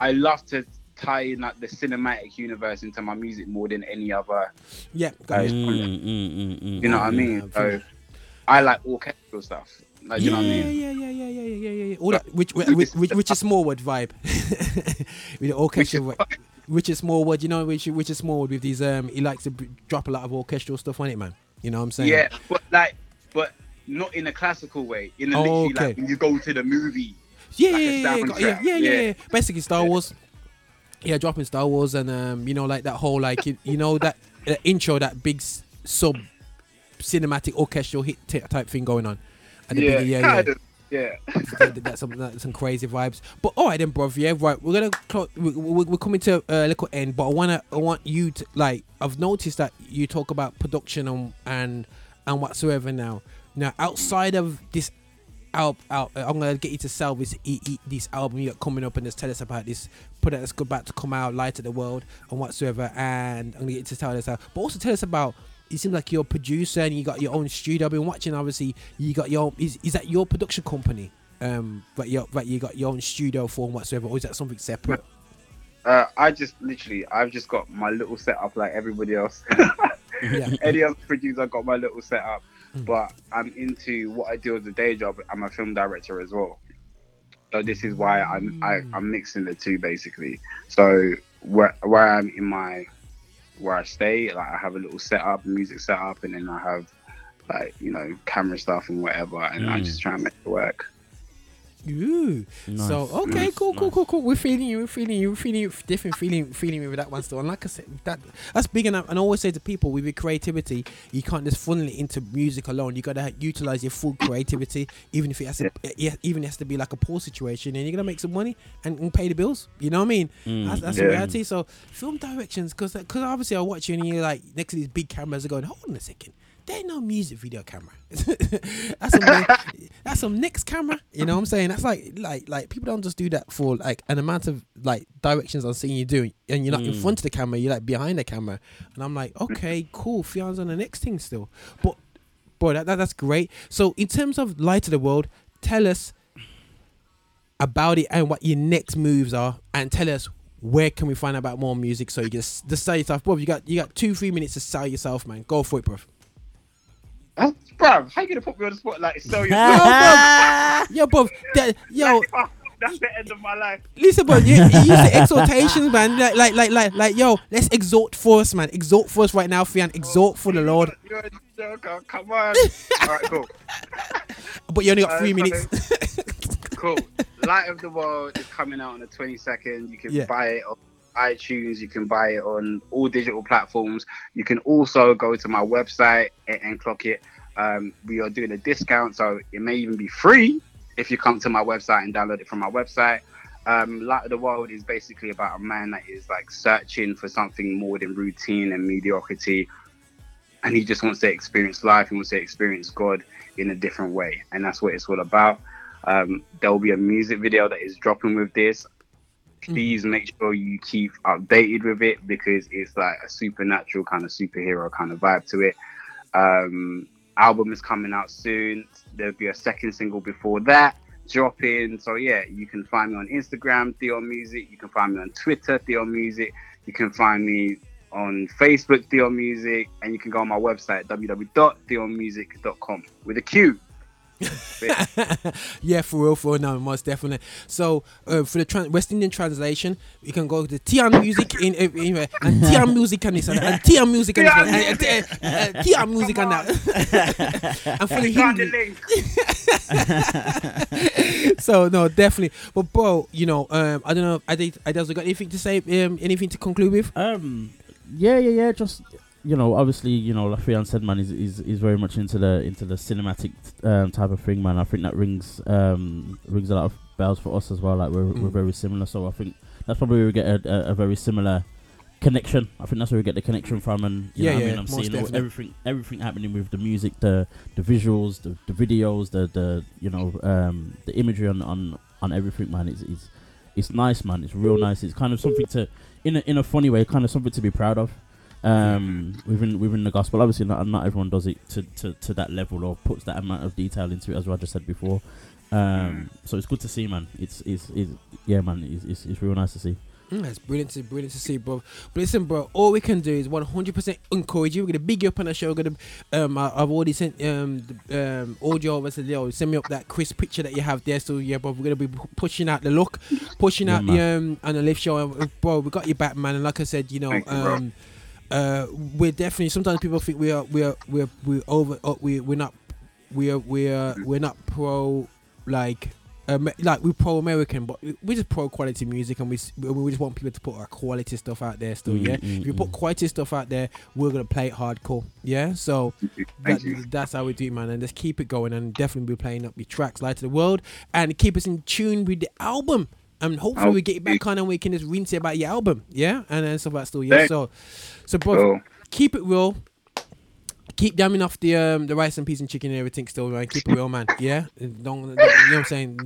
I love to tie in like the cinematic universe into my music more than any other. yeah, got Uh. Mm, mm, mm, mm, You know what I mean? I feel So I like orchestral stuff. Like, you know what I mean? yeah, yeah, yeah, yeah, yeah, yeah, yeah. All that, which, [laughs] which, which, which is Smallwood vibe, [laughs] with the orchestral, Which vi- is Smallwood. You know, Richard, is Smallwood with these. Um, he likes to b- drop a lot of orchestral stuff on it, man. You know what I'm saying? Yeah, but like, but not in a classical way. In a Oh, literally okay. like when you go to the movie. yeah, like yeah, yeah, yeah, yeah, yeah, yeah, yeah. yeah. Basically, Star Wars. Yeah, dropping Star Wars and um, you know, like that whole like you, you know that uh, intro, that big s- sub cinematic orchestral hit t- type thing going on. At the Yeah, beginning, yeah, yeah. Of. Yeah. that, that's some that's some crazy vibes. But all right then, bro. Yeah, right. We're gonna clo- we, we, we're coming to a little end, but I wanna I want you to like. I've noticed that you talk about production and and and whatsoever now. Now outside of this. Out, out. I'm gonna get you to sell this e, e, this album you got coming up and just tell us about this product that's about to come out, light to the world and whatsoever. And I'm gonna get you to tell us out, but also tell us about it seems like you're a producer and you got your own studio. I've been watching. Obviously, you got your own. Is, is that your production company? Um, but you but you got your own studio for and whatsoever, or is that something separate? Uh, I just literally, I've just got my little setup like everybody else. [laughs] yeah. Any other producer got my little setup. but I'm into what I do as a day job. I'm a film director as well. So this is why I'm I, I'm mixing the two basically. So where where I'm in my where I stay, like I have a little setup, music setup, and then I have like you know camera stuff and whatever, and I Mm. just try and make it work. Ooh. Nice. So okay, Nice, cool, cool, nice. cool, cool. We're feeling you. We're feeling you. We're feeling you. Different feeling, feeling me with that one still. And like I said, that that's big enough. And I always say to people, with your creativity, you can't just funnel it into music alone. You gotta utilize your full creativity, even if it has to, yeah, even it has to be like a poor situation, and you're gonna make some money and, and pay the bills. You know what I mean? Mm, That's, that's Yeah. the reality. So film directions, because because obviously I watch you and you're like next to these big cameras, are going, hold on a second. There ain't no music video camera. [laughs] that's some [laughs] that's some next camera. You know what I'm saying? That's like like like people don't just do that for like an amount of like directions I'm seeing you doing, and you're not in Mm. front of the camera. You're like behind the camera, and I'm like, okay, cool. Theon's on the next thing still, but boy, that, that that's great. So in terms of light of the world, tell us about it and what your next moves are, and tell us where can we find out about more music. So you just just sell yourself, bro. You got you got two three minutes to sell yourself, man. Go for it, bro. Huh? Bruv, how you gonna put me on the spot like so? [laughs] Yo, bro. [laughs] Yo, bro. That, yo, That's the end of my life. listen, bro. You, you use the exhortations, man. Like, like, like, like, like, yo. Let's exhort for us, man. Exhort for us right now, Theon. Exhort for the Lord. You're a joker. Come on. [laughs] All right, cool. But you only got Uh, three so- minutes. cool. Light of the World is coming out on the 22nd. You can Yeah. buy it on iTunes. You can buy it on all digital platforms. You can also go to my website and, and clock it. Um, we are doing a discount, so it may even be free if you come to my website and download it from my website. Um, Light of the World is basically about a man that is like searching for something more than routine and mediocrity. And he just wants to experience life. He wants to experience God in a different way. And that's what it's all about. Um, there will be a music video that is dropping with this. Please make sure you keep updated with it because it's like a supernatural kind of superhero kind of vibe to it. Um, album is coming out soon. There'll be a second single before that dropping. So yeah, you can find me on Instagram, Theon Musiq. You can find me on Twitter, Theon Musiq. You can find me on Facebook, Theon Musiq, and you can go on my website, www.theonmusiq.com with a Q. [laughs] yeah, for real, for real, no, most definitely. So, uh, for the tran West Indian translation, you can go to Tian Music in, in, in and Tian Music and this and, and Tian Music and this and, and, and, and, and Tian Music and that. [laughs] and for the Hindi, [laughs] so no, definitely. But bro, you know, um, I don't know. I think I got anything to say, um, anything to conclude with. Um, yeah, yeah, yeah. Just you know, obviously, you know, like Theon said, man, is is is very much into the into the cinematic um, type of thing, man. I think that rings um rings a lot of bells for us as well. Like we're we're Mm. very similar, so I think that's probably where we get a, a, a very similar connection. I think that's where we get the connection from, and you Yeah, know yeah, I mean, I'm seeing definitely. everything everything happening with the music, the the visuals, the, the videos, the the you know um the imagery on on on everything, man. It's it's it's nice, man. It's real nice. It's kind of something to in a in a funny way, kind of something to be proud of. Um, within within the gospel, obviously not not everyone does it to, to, to that level or puts that amount of detail into it, as Roger said before. Um, so it's good to see, man. It's it's, it's yeah, man. It's, it's it's real nice to see. Mm, that's brilliant to brilliant to see, bro. But listen, bro, all we can do is 100% encourage you. We're gonna big you up on the show. We're gonna, um, I, I've already sent um, the, um, audio over to Leo. Send me up that crisp picture that you have there. So yeah, bro, we're gonna be pushing out the look, pushing Yeah, out the um, on the lift show. And, bro, we got you back, man. And like I said, you know, Thank you, um, uh, we're definitely. Sometimes people think we are, we are, we're, we're over. Uh, we we're not. We are, we are, we're not pro like um, like we're pro American, but we- we're just pro quality music, and we we we just want people to put our quality stuff out there. Still, Mm, yeah. mm, if you put mm. quality stuff out there, we're gonna play it hardcore. Yeah. So that, that's how we do, it, man. And just keep it going, and definitely be playing up your tracks, light to the world, and keep us in tune with the album. And hopefully we get you back on and we can just rinse it about your album, yeah, and then stuff like that. Still, yeah. Thank- So, so bro, Cool. keep it real. Keep damming off the um the rice and peas and chicken and everything still, man. Keep it real, man. Yeah, don't you know what I'm saying?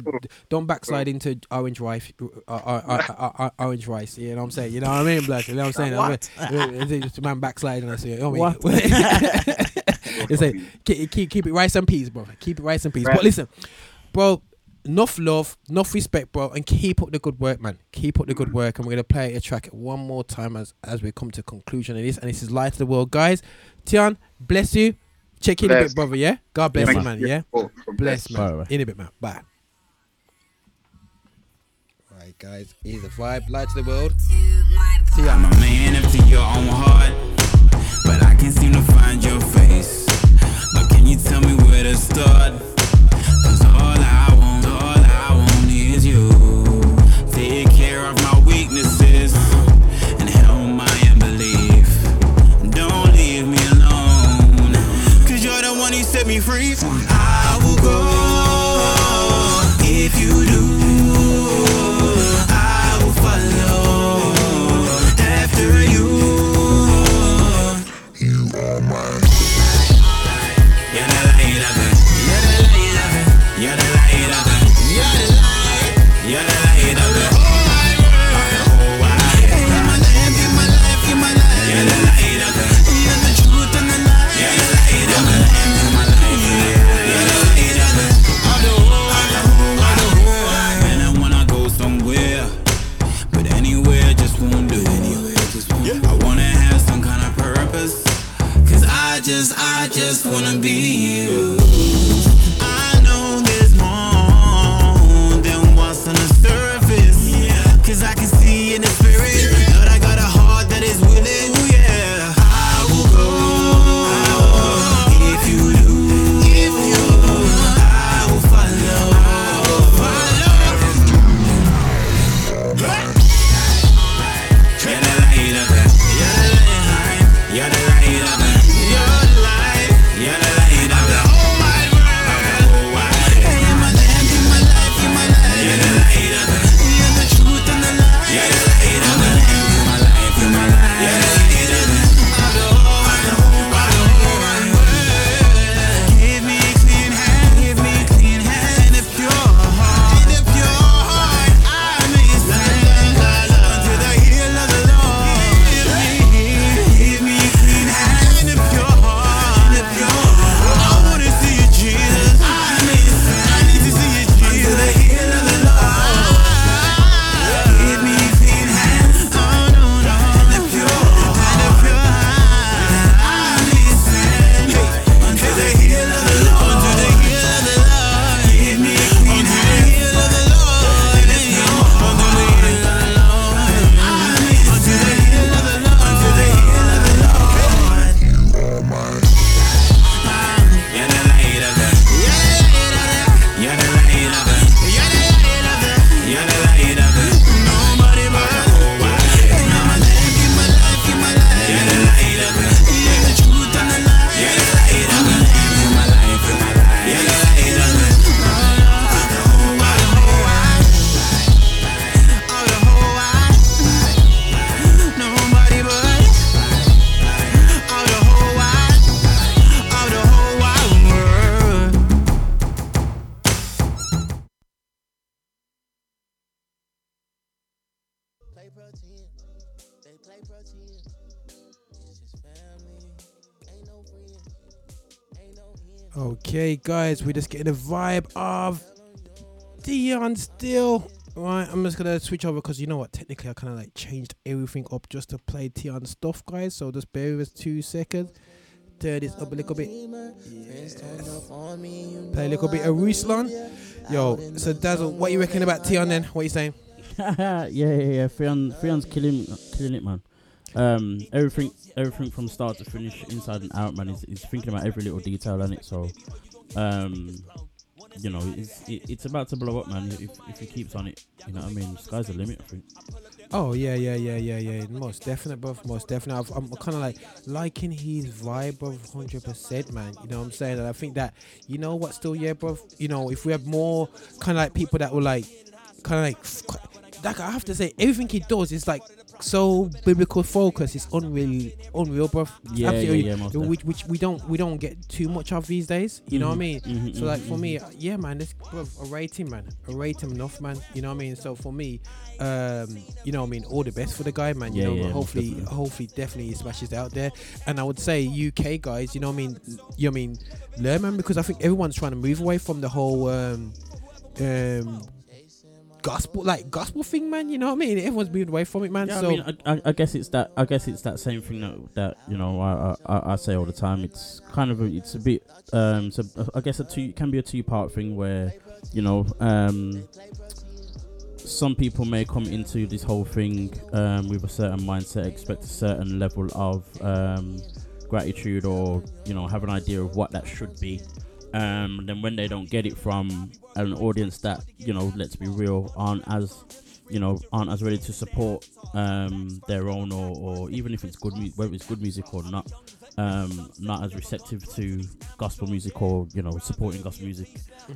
Don't backslide into orange rice, uh, uh, uh, uh, uh, orange rice. You know what I'm saying? You know what I mean, blood? You know what I'm saying? What? I mean, uh, it's man backsliding. I say, you know what I mean? it's [laughs] like [laughs] keep, keep keep it rice and peas, bro. Keep it rice and peas. But listen, bro. Enough love, enough respect, bro, and keep up the good work, man. Keep up the good work, and we're gonna play a track one more time as as we come to conclusion of this. And this is light of the world, guys. Theon, bless you. Check in a bit, brother. Yeah. God bless Yeah, you, man. man. Yeah. Oh, Bless, man. Bye, bye. In a bit, man. Bye. Right, guys. Here's a vibe. Light to the world. I'm a man after your own heart, but I can't seem to find your face. But can you tell me where to start? Cause all I set me free. Just wanna be you. I know there's more than what's on the surface, cause I can see in the guys, we're just getting a vibe of Dion still. Right, I'm just gonna switch over because you know what? Technically, I kind of like changed everything up just to play Theon stuff, guys. So just bear with us two seconds. Turn this up a little bit. You Play a little bit of Ruslan. Yo, so Dazzle, what you reckon about Theon then? What you saying? [laughs] yeah, yeah, yeah. Freon, Freon's killing, killing it, man. Um, everything, everything from start to finish, inside and out, man. He's, he's thinking about every little detail on it. So, um, you know, it's it, it's about to blow up, man. If if he keeps on it, you know what I mean. Sky's the limit, I think. Oh yeah, yeah, yeah, yeah, yeah. Most definite, bro. Most definite. I've, I'm kind of like liking his vibe of hundred percent, man. You know what I'm saying? And I think that you know what, still, yeah, bro. You know, if we have more kind of like people that will like, kind of like, like I have to say, everything he does is like so biblical focus. It's unreal, unreal, bro. Yeah, yeah, yeah, which, which we don't we don't get too much of these days. You know what I mean? Mhm, So like mhm, for me, yeah, man, this bro, a rating, man, a rating enough, man. You know what I mean? So for me, um, you know, what I mean, all the best for the guy, man. You Yeah, know, yeah, hopefully, definitely. hopefully, definitely he smashes out there. And I would say UK guys, you know what I mean? You know what I mean? Learn, man, because I think everyone's trying to move away from the whole um, um, gospel like gospel thing, man. You know what I mean? Everyone's moved away from it, man. Yeah, so I mean, I, I, I guess it's that. I guess it's that same thing that that you know I I, I say all the time. It's kind of a, it's a bit um. So I guess a two it can be a two part thing where you know um. Some people may come into this whole thing um, with a certain mindset, expect a certain level of um, gratitude, or you know, have an idea of what that should be. Um, then when they don't get it from an audience that you know, let's be real, aren't as you know aren't as ready to support um, their own or, or even if it's good music whether it's good music or not um, not as receptive to gospel music or you know supporting gospel music.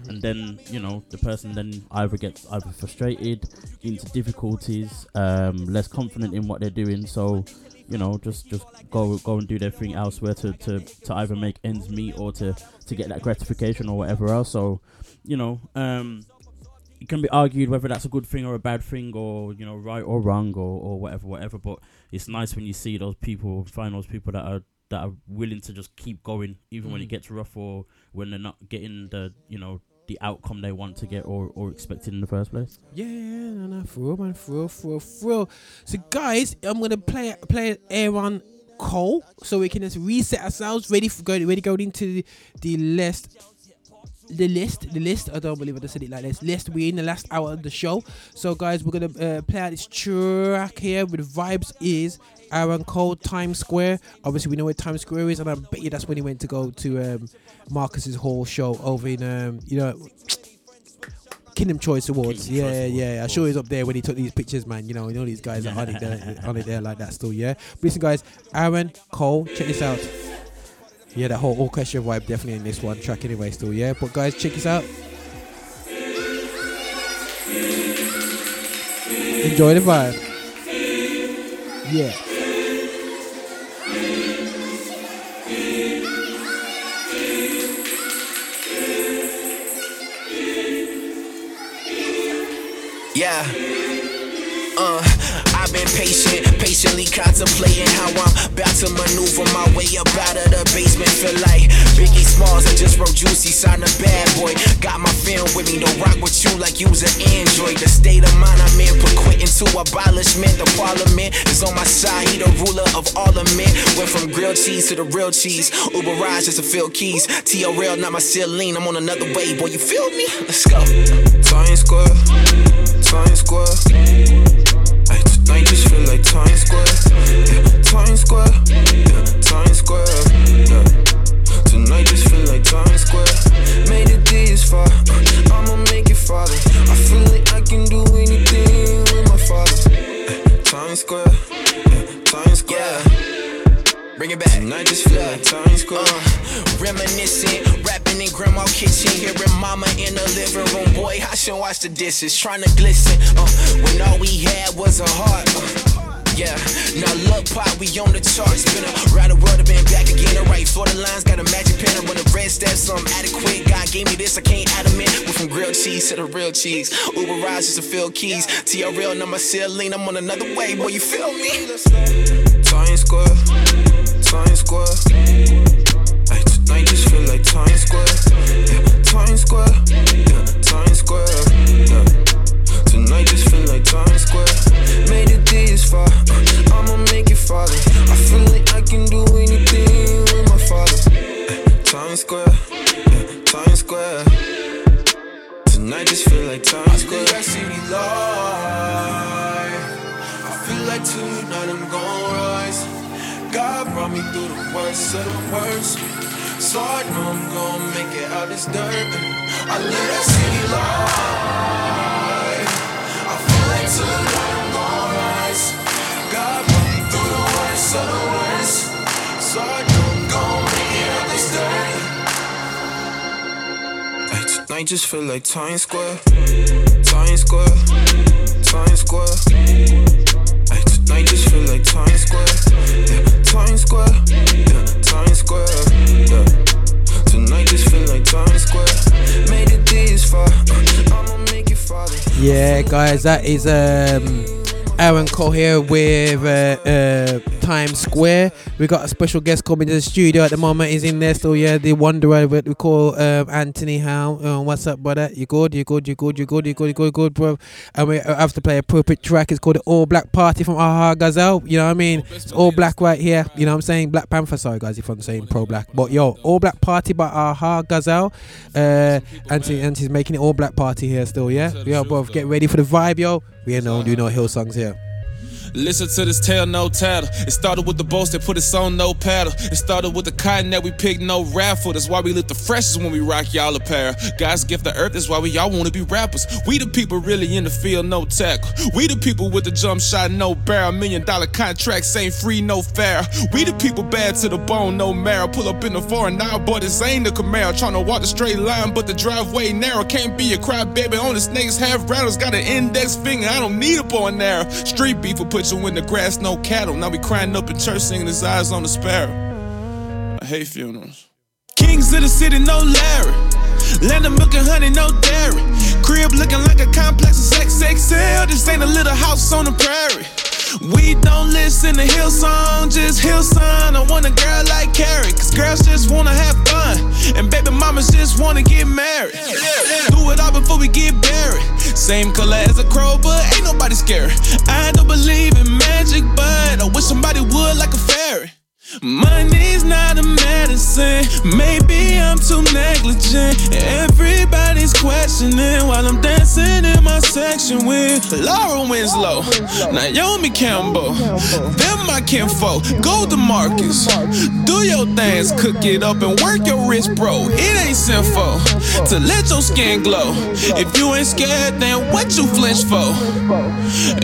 And then you know the person then either gets either frustrated into difficulties um, less confident in what they're doing. So you know just just go go and do their thing elsewhere to, to, to either make ends meet or to, to get that gratification or whatever else so you know um, it can be argued whether that's a good thing or a bad thing or you know right or wrong or, or whatever whatever but it's nice when you see those people find those people that are that are willing to just keep going even when it Mm. gets rough or when they're not getting the you know the outcome they want to get or, or expected in the first place Yeah, yeah, no, no, for real, man, for real, for real, for real. So, guys, I'm gonna play play Aaron Cole, so we can just reset ourselves, ready for going, ready going into the, list. The list, the list. I don't believe I just said it like this. List. We're in the last hour of the show, so guys, we're gonna uh, play out this track here with vibes. Is Aaron Cole Times Square? Obviously, we know where Times Square is, and I bet you that's when he went to go to um, Marcus's Hall show over in um, you know Kingdom Choice Awards. Kingdom yeah, Choice yeah. I'm sure he's up there when he took these pictures, man. You know, you know these guys are on it there, [laughs] on it there like that still. Yeah. But listen, guys, Aaron Cole, check this out. Yeah, that whole orchestra vibe definitely in this one track anyway. Still, yeah. But guys, check this out. Enjoy the vibe. Yeah. Yeah. Uh, I've been patient, patiently contemplating how I'm about to maneuver my way up out of the basement. Feel like Biggie Smalls, I just wrote Juicy, signed a bad boy. Got my film with me, don't rock with you like you's an android. The state of mind I'm in, put quitting to abolishment. The parliament is on my side, he the ruler of all of men. Went from grilled cheese to the real cheese. Uber rides just to fill keys. T.O. Not my ceiling, I'm on another way, boy, you feel me? Let's go. Times Square, Times Square. Ay, tonight just feel like Times Square. Yeah, Times Square. Yeah, Times Square. Yeah. Tonight just feel like Times Square. Made it this far. uh, I'ma make it farther. I feel like I can do anything with my father. Yeah, Times Square. Yeah, Times Square. Bring it back. Tonight just feel like Times Square. Uh, reminiscing, rapping in grandma kitchen, hearing mama in the living room. Boy, I should wash the dishes, trying to glisten. Uh, when all we had was a heart. Uh, yeah, now look, pop, we on the charts. Been around the world, I've been back again. Alright, for the lines, got a magic pen. I run the red steps, so I'm adequate. God gave me this, I can't adamant. Went from grilled cheese to the real cheese. Uber rides just to fill keys. TRL, not my ceiling. I'm on another way, boy, you feel me? Times Square. Times Square. Ay, tonight just feel like Times Square. Yeah, Times Square. Yeah, Times Square. Yeah. Tonight just feel like Times Square. Made it this far. uh, I'ma make it farther. I feel like I can do anything with my father. Times Square. Yeah, Times Square. Tonight just feel like Times Square. I city life. I feel like tonight I'm gon' rise. God brought me through the worst of the worst. So I know I'm gon' make it out this dirt. I live that city Ay, tonight just feel like Times Square. Times Square. Times Square. Ay, tonight just feel like Times Square. Yeah, Times Square. Yeah, Times Square. Yeah. Tonight just feel like Times Square. Made it this far. uh, I'ma make it farther. Yeah, guys, that is um, Aaron Cole here with uh, uh, Times Square. We got a special guest coming to the studio at the moment. He's in there still, yeah. The wanderer, we call um, Anthony Howe. Uh, what's up, brother? You good? You good? You good? You good? You good? You good? Good, bro. And we have to play a perfect track. It's called the All Black Party from Aha Gazelle. You know what I mean? It's all black right here. You know what I'm saying? Black Panther. Sorry, guys, if I'm saying pro black. But yo, All Black Party by Aha Gazelle. Uh, Anthony, Anthony's making it all black party here still, yeah? Yo, bro, get ready for the vibe, yo. We ain't don't do no Hillsongs here. Listen to this tale, no tattle. It started with the boats that put us on no paddle. It started with the cotton that we picked, no raffle. That's why we look the freshest when we rock y'all apparel. God's gift the earth, that's why we all wanna be rappers. We the people really in the field, no tackle. We the people with the jump shot, no barrel. Million dollar contracts ain't free, no fair. We the people bad to the bone, no marrow. Pull up in the foreign now, boy, this ain't the Camaro. Tryna walk the straight line, but the driveway narrow. Can't be a cry baby on the snakes, have rattles. Got an index finger, I don't need a bow and arrow. Street beef will put you in the grass, no cattle. Now we crying up in church, singing his eyes on the sparrow. I hate funerals. Kings of the city, no Larry. Land of milk and honey, no dairy. Crib looking like a complex of sex XL. This ain't a little house on the prairie. We don't listen to Hillsong, just Hillsong. I want a girl like Carrie, cause girls just wanna have fun. And baby mamas just wanna get married. Do it all before we get buried. Same color as a crow, but ain't nobody scared. I don't believe in magic, but I wish somebody would like a fairy. Money's not a medicine. Maybe I'm too negligent. Everybody's questioning while I'm dancing in my section with Laura Winslow, Naomi Campbell. Them my kinfolk. Go to Marcus. Do your things, cook it up and work your wrist, bro. It ain't sinful to let your skin glow. If you ain't scared, then what you flinch for?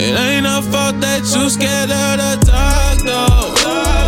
It ain't a fault that you scared of the dark, though.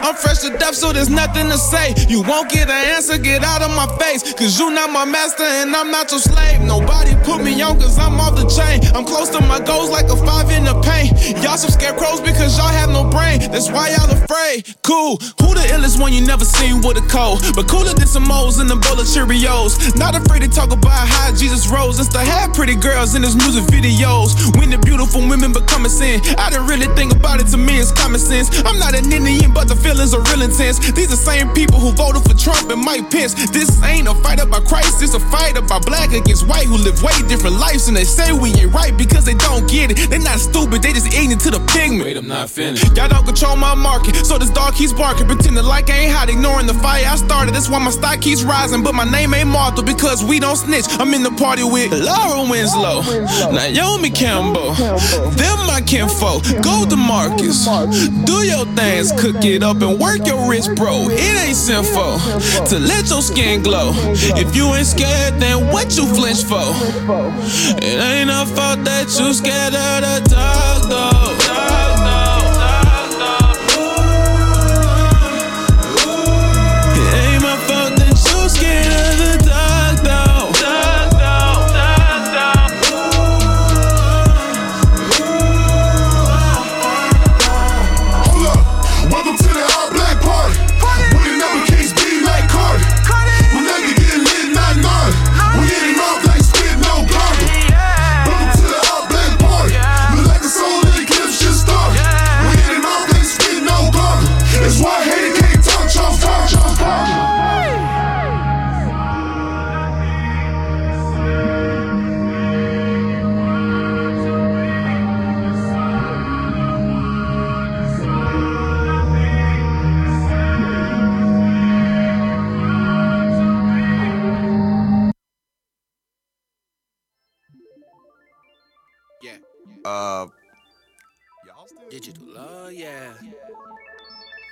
I'm fresh to death, so there's nothing to say. You won't get an answer, get out of my face. Cause you not my master and I'm not your slave. Nobody put me on cause I'm off the chain. I'm close to my goals like a five in the paint. Y'all some scarecrows because y'all have no brain. That's why y'all afraid. Cool. Who the illest one you never seen with a cold? But cooler than some moles in a bowl of Cheerios. Not afraid to talk about how Jesus rose. It's to have pretty girls in his music videos. When the beautiful women become a sin. I didn't really think about it to me, it's common sense. I'm not an Indian, but the feelings are real intense. These are same people who voted for Trump and Mike Pence. This ain't a fight about Christ, it's a fight about black against white who live way different lives. And they say we ain't right because they don't get it. They not stupid, they just ignorant to the pigment. Wait, I'm not finished. Y'all don't control my market, so this dog keeps barking. Pretending like I ain't hot, ignoring the fire I started. That's why my stock keeps rising, but my name ain't Martha because we don't snitch. I'm in the party with Laura Winslow, Naomi Campbell. Them my kinfolk. Go to Marcus. Do your things, cook it up and work your wrist, bro. It ain't sinful to let your skin glow. If you ain't scared, then what you flinch for? It ain't a fault that you scared of the dark, though.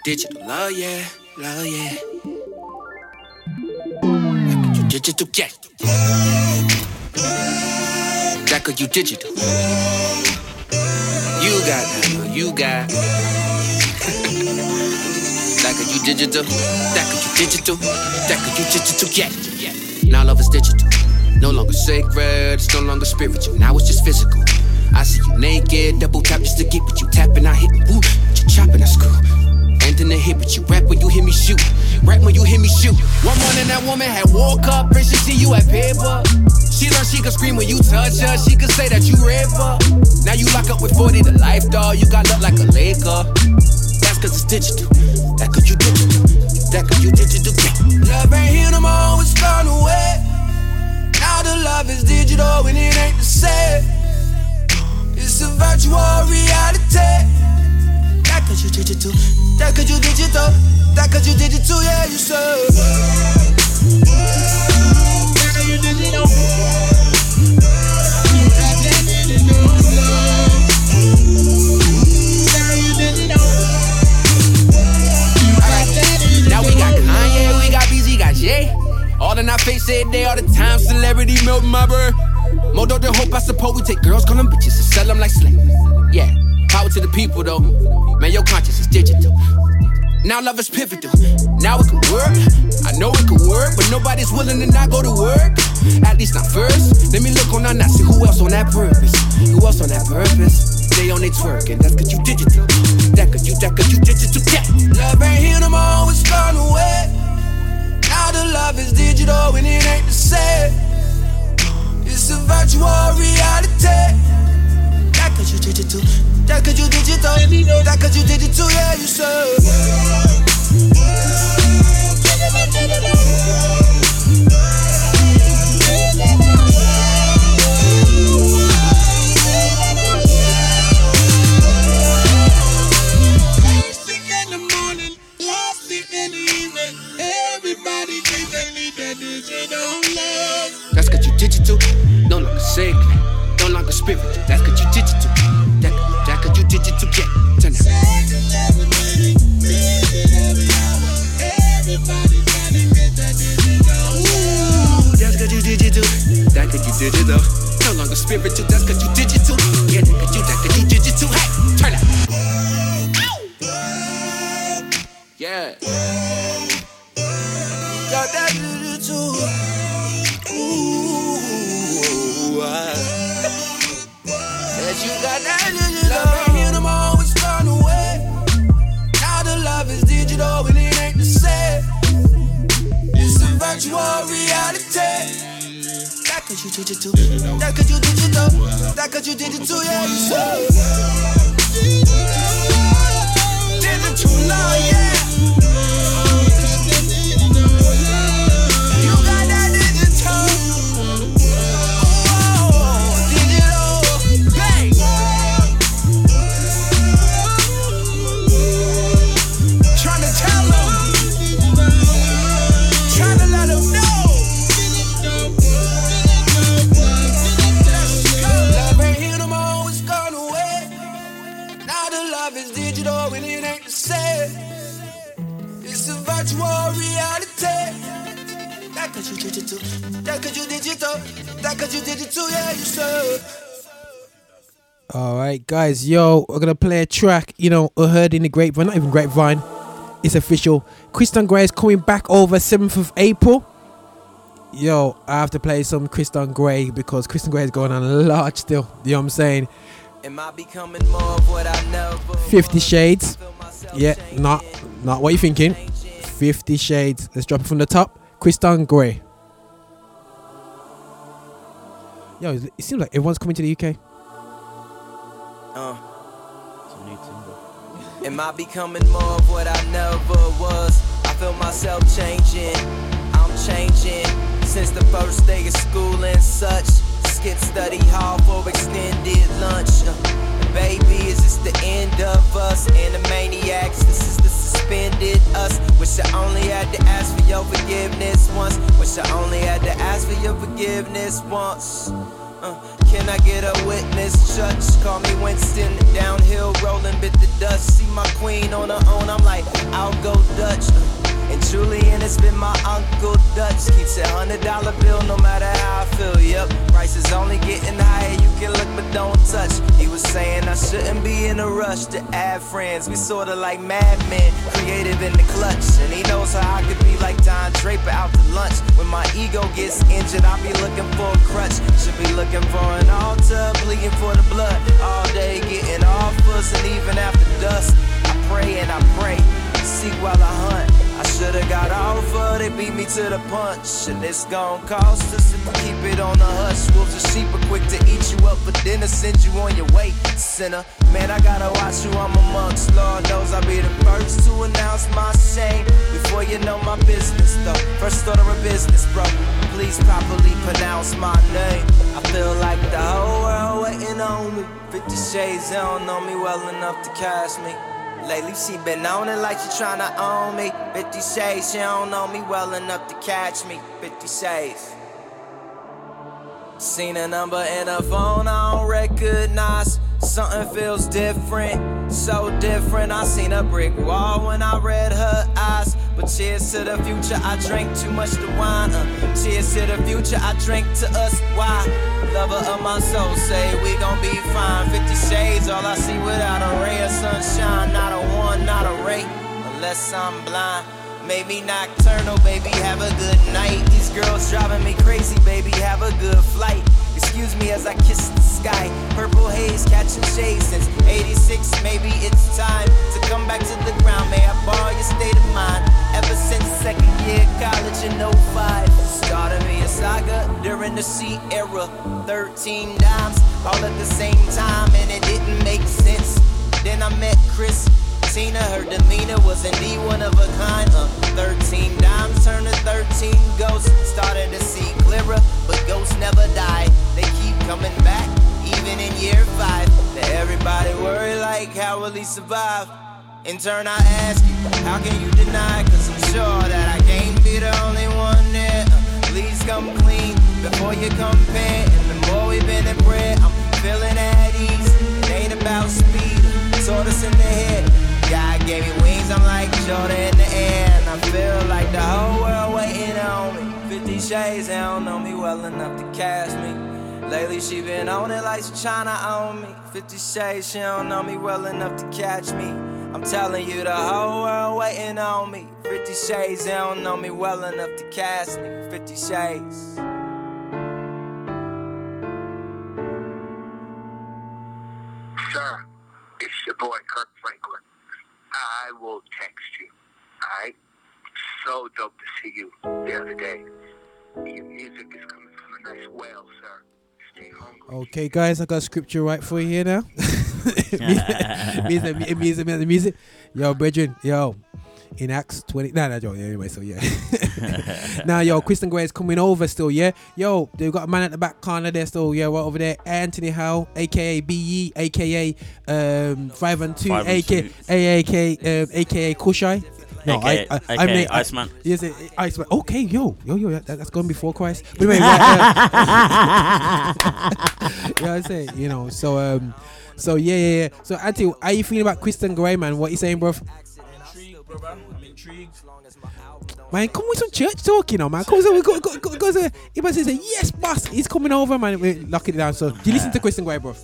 Digital love, yeah. Love, yeah. Digital, yeah. That cause you digital. You got that, you got. that cause you digital. That cause you digital. That cause you digital. Yeah. Now love is digital. No longer sacred, it's no longer spiritual. Now it's just physical. I see you naked, double tap just to get what you tapping. I hit woo, chopping, I screw. And then the hit, but you rap when you hear me shoot. Rap when you hear me shoot. One morning that woman had woke up and she see you at paper. She learned she could scream when you touch her. She could say that you her. Now you lock up with 40 to life dog. You got look like a Laker. That's cause it's digital. That cause you digital. That cause you digital. Love ain't here no more, it's gone away. Now the love is digital and it ain't the same. It's a virtual reality. That cause you digital. That cause you digital. That cause you digital, yeah, you so. Now we got Kanye, we got BZ, got Jay. All in our face every day, all the time. Celebrity milk my bird. Modo the hope, I suppose we take girls, call them bitches, and sell them like slaves. Yeah, power to the people though. Man, your conscience is digital. Now love is pivotal. Now it can work. I know it can work, but nobody's willing to not go to work. At least not first. Let me look on our see who else on that purpose. Who else on that purpose? They on they twerk, and that's cause you digital. That cause you, that cause you digital. Yeah. Love ain't here no more, it's gone away. Now the love is digital and it ain't the same. It's a virtual reality. That cause you digital. That cause you digital. That cause you digital, yeah, you so. Guys, yo, we're gonna play a track. You know, heard in the grapevine, not even grapevine. It's official. Christon Gray is coming back over 7th of April. Yo, I have to play some Christon Gray because Christon Gray is going on a lot still. You know what I'm saying? Am I becoming more of what I never Fifty Shades. Yeah, not not what you thinking. Fifty Shades. Let's drop it from the top. Christon Gray. Yo, it seems like everyone's coming to the UK. Uh. Am I becoming more of what I never was? I feel myself changing. I'm changing since the first day of school and such. Skip study hall for extended lunch. Uh, baby, is this the end of us? Animaniacs, this is the suspended us. Wish I only had to ask for your forgiveness once. Wish I only had to ask for your forgiveness once. Uh, can I get a witness? Judge, call me Winston. Downhill rolling, bit the dust. See my queen on her own. I'm like, I'll go Dutch. And Julian, it's been my Uncle Dutch. Keeps a hundred dollar bill no matter how I feel. Yep, price is only getting higher. You can look but don't touch. He was saying I shouldn't be in a rush to add friends. We sorta like madmen, creative in the clutch. And he knows how I could be like Don Draper out to lunch. When my ego gets injured, I'll be looking for a crutch. Should be looking for an altar, bleeding for the blood. All day getting offers, and even after dusk, I pray and I pray. Seek while I hunt. Should've got offer, they beat me to the punch. And it's gon' cost us if we keep it on the hush. Wolves of sheep are quick to eat you up for dinner, send you on your way, sinner. Man, I gotta watch who I'm amongst. Lord knows I'll be the first to announce my shame. Before you know my business, though. First order of business, bro. Please properly pronounce my name. I feel like the whole world waiting on me. Fifty shades, they don't know me well enough to catch me. Lately she been on it like she tryna own me. 50 shades, she don't know me well enough to catch me. 50 shades. Seen a number in her phone, I don't recognize. Something feels different, so different. I seen a brick wall when I read her eyes. But cheers to the future, I drank too much to wine. Uh, cheers to the future, I drank to us. Why? Lover of my soul, say we gon' be fine. 50 shades, all I see without a ray of sunshine. Not a one, not a ray, unless I'm blind. Maybe nocturnal, baby, have a good night. These girls driving me crazy, baby, have a good flight. Excuse me as I kiss the sky. Purple haze catching shades since 86. Maybe it's time to come back to the ground. May I borrow your state of mind? Ever since second year college in 05. Started me a saga during the C era. 13 dimes all at the same time, and it didn't make sense. Then I met Chris. Tina, her demeanor was indeed one of a kind. Uh, 13 dimes turned to 13 ghosts. Started to see clearer, but ghosts never die. They keep coming back, even in year five. Now everybody worry like, how will he survive? In turn, I ask you, how can you deny? Cause I'm sure that I can't be the only one there. Uh, please come clean before you compare. And the more we've been in prayer, I'm feeling at ease. It ain't about speed, tortoise in the head. Gave me wings, I'm like Jordan in the air. And I feel like the whole world waiting on me. 50 shades, they don't know me well enough to cast me. Lately she been on it like she tryna own me. 50 shades, she don't know me well enough to catch me. I'm telling you, the whole world waiting on me. 50 shades, they don't know me well enough to cast me. 50 shades. Sir, it's your boy Kirk Franklin. I will text you. Alright? So dope to see you the other day. Your music is coming from a nice well, sir. Okay, guys, I got scripture right for you here now. [laughs] it, means, it, music, music, music, music, music. Yo, brethren, yo. In Acts 20. Nah, nah, yo, yeah, anyway, so yeah. [laughs] now, yo, Christon Gray is coming over still, yeah? Yo, they've got a man at the back corner there still, yeah, right over there. Anthony Howe, aka BE, aka um, 5 and 2, Five and aka, two. aka, um, aka Kushai. AKA mean- Iceman. Yes, Iceman. Okay, yo, yo, yo, that, that's gone before Christ. [laughs] But anyway, right, uh, [laughs] you know what I'm saying? You know, so um, so yeah, yeah, yeah. So Auntie, how you feeling about Christon Gray, man? What you saying, bro? I'm intrigued. Man, come with some church talk, you know, man. Come on, go, go, go, go, go. If I say, yes, boss, he's coming over, man. We're locking it down. So, do you listen to Christon Gray, bro?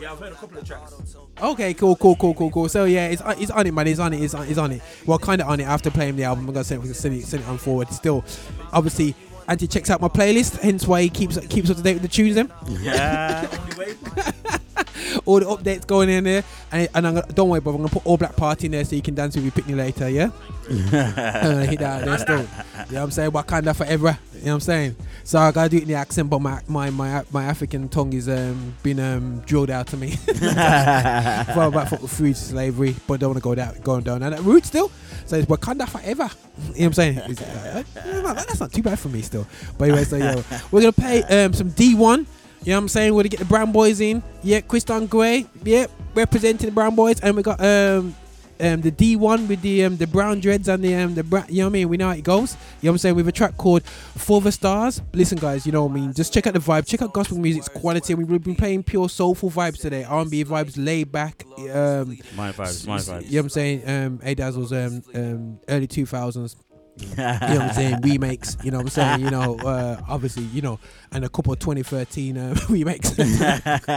Yeah, I've heard a couple of tracks. Okay, cool, cool, cool, cool, cool. So yeah, it's uh, it's on it, man. It's on it. It's on, it's on it. Well, kind of on it after playing the album. I'm gonna send it, send it, send it on forward. Still, obviously, Auntie checks out my playlist. Hence why he keeps keeps up to date with the tunes. Them. Yeah. [laughs] [laughs] [laughs] all the updates going in there, and, and I'm gonna, don't worry, bro. I'm gonna put all black party in there so you can dance with your picnic later. Yeah. [laughs] Hit that there still. You know what I'm saying? Wakanda forever. You know what I'm saying? So I gotta do it in the accent, but my my my, my African tongue is um been um drilled out to me. [laughs] for about for food slavery, but don't wanna go down going down and that route still. So it's Wakanda forever. You know what I'm saying? Uh, uh, that's not too bad for me still. But anyway, so yeah, we're gonna play um some Dee-1. You know what I'm saying? We're gonna get the Brown Boys in. Yeah, Christon Gray. Yeah, representing the Brown Boys, and we got um um the Dee-1 with the um the brown dreads and the um the bra- you know what I mean? We know how it goes. You know what I'm saying? With a track called For the Stars. Listen, guys, you know what I mean? Just check out the vibe. Check out gospel music's quality. We've been playing pure soulful vibes today. R&B vibes, laid back. Um, My vibes, my vibes. You know what I'm saying? Um, A Dazzle's um, um, early 2000s. You know what I'm saying? Remakes. You know what I'm saying? You know, uh, obviously, you know, and a couple of 2013 uh, [laughs] remakes. [laughs]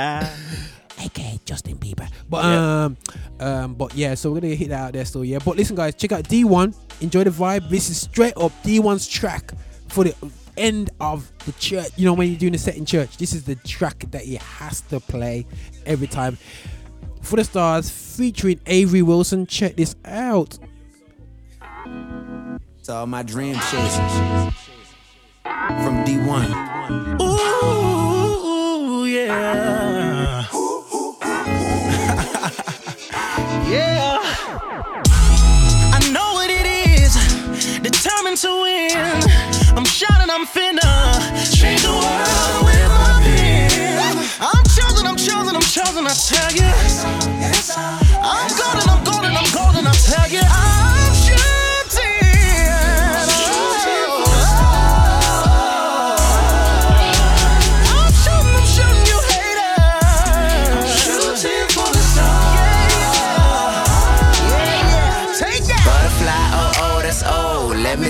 aka Justin Bieber. But um, um, but yeah, so we're gonna hit that out there still. Yeah, but listen, guys, check out Dee-1. Enjoy the vibe. This is straight up Dee-1's track for the end of the church. You know, when you're doing a set in church, this is the track that he has to play every time. For the stars, featuring Avery Wilson. Check this out. It's all my dream chasers. From Dee-1. Ooh, yeah. [laughs] yeah. I know what it is. Determined to win. I'm shining, I'm finna change the world with my pen. I'm chosen, I'm chosen, I'm chosen, I tell you. I'm golden, I'm golden, I'm golden, I tell you. I'm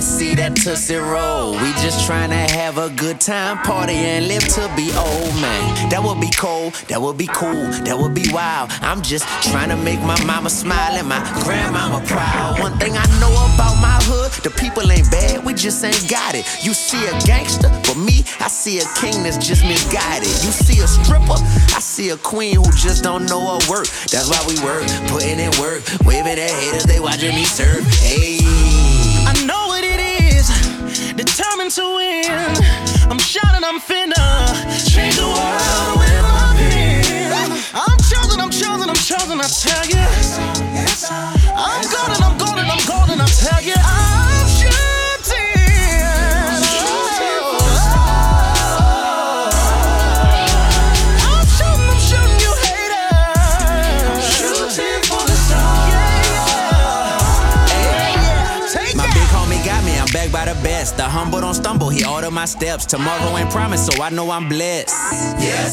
see that Tootsie Roll. We just tryna have a good time, party, and live to be old, man. That would be cold, that would be cool, that would be wild. I'm just tryna make my mama smile and my grandmama proud. One thing I know about my hood, the people ain't bad, we just ain't got it. You see a gangster, but me, I see a king that's just misguided. You see a stripper, I see a queen who just don't know her work. That's why we work, putting in work, waving at haters, they watching me serve. Hey. Determined to win. I'm shining, I'm finna change the world with my pen. I'm chosen, I'm chosen, I'm chosen, I tell you. I'm golden, I'm golden, I'm golden, I tell you. By the best. The humble don't stumble, he ordered my steps. Tomorrow ain't promised, so I know I'm blessed. Yes,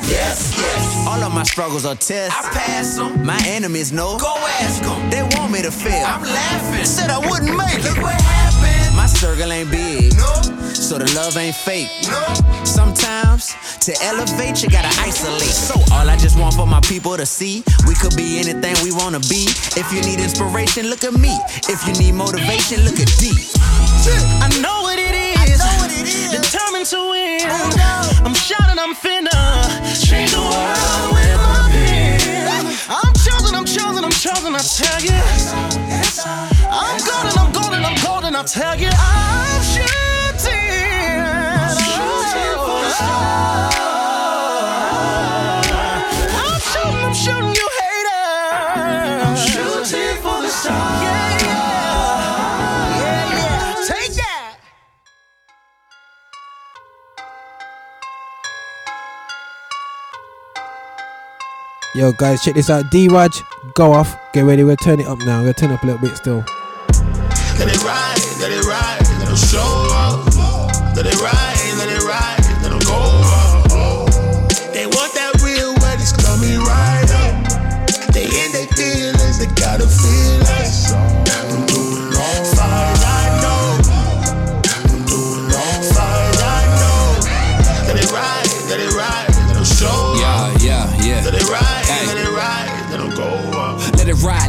yes, yes. All of my struggles are tests. I pass them. My enemies know. Go ask them. They want me to fail. I'm laughing. Said I wouldn't make it. Look what happened. My circle ain't big. No. So the love ain't fake. No. Sometimes to elevate, you gotta isolate. So all I just want for my people to see, we could be anything we wanna be. If you need inspiration, look at me. If you need motivation, look at D. I know what it is. Determined to win. I'm shining, I'm finna change the world with my pen. I'm chosen, I'm chosen, I'm chosen, I tell you. I'm golden, I'm golden, I'm golden, I tell you. I'm shooting. I'm shooting, I'm shooting, you haters. I'm shooting for the stars. Yo, guys, check this out. Deraj, go off. Get ready. We're turn it up now. We're turn it up a little bit still. Let it ride, let it ride, let them show up. Let it ride, let it ride, let them go up. They want that real wet, it's coming right up. They in their feelings, they gotta feel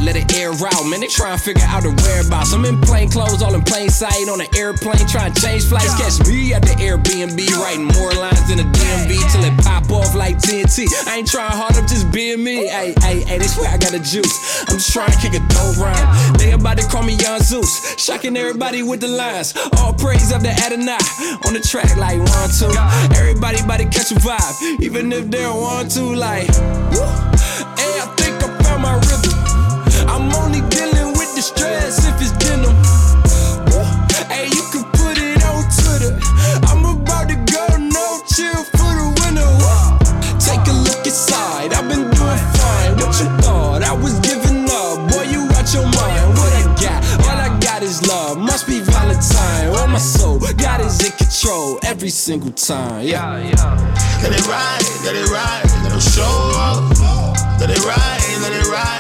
let it air out. Man, they try and figure out the whereabouts. I'm in plain clothes, all in plain sight. On an airplane, trying to change flights. Catch me at the Airbnb, writing more lines than a DMV till it pop off like TNT. I ain't trying hard, I'm just being me. Hey, hey, hey, they swear I got a juice. I'm just trying to kick a dope rhyme. They about to call me Young Zeus. Shocking everybody with the lines. All praise up to Adonai. On the track like one, two. Everybody about to catch a vibe. Even if they don't want to, like. woo. Hey, I think I found my rhythm. I'm only dealing with the stress if it's denim. Woo. Hey, you can put it on Twitter. I'm about to go no chill for the winter. Take a look inside. I've been doing fine. What you thought? I was giving up. Boy, you out your mind. What I got? All I got is love. Must be Valentine. Oh, my soul. God is in control every single time. Yeah, yeah. Let it ride, let it ride, let them show up. Let it ride, let it ride,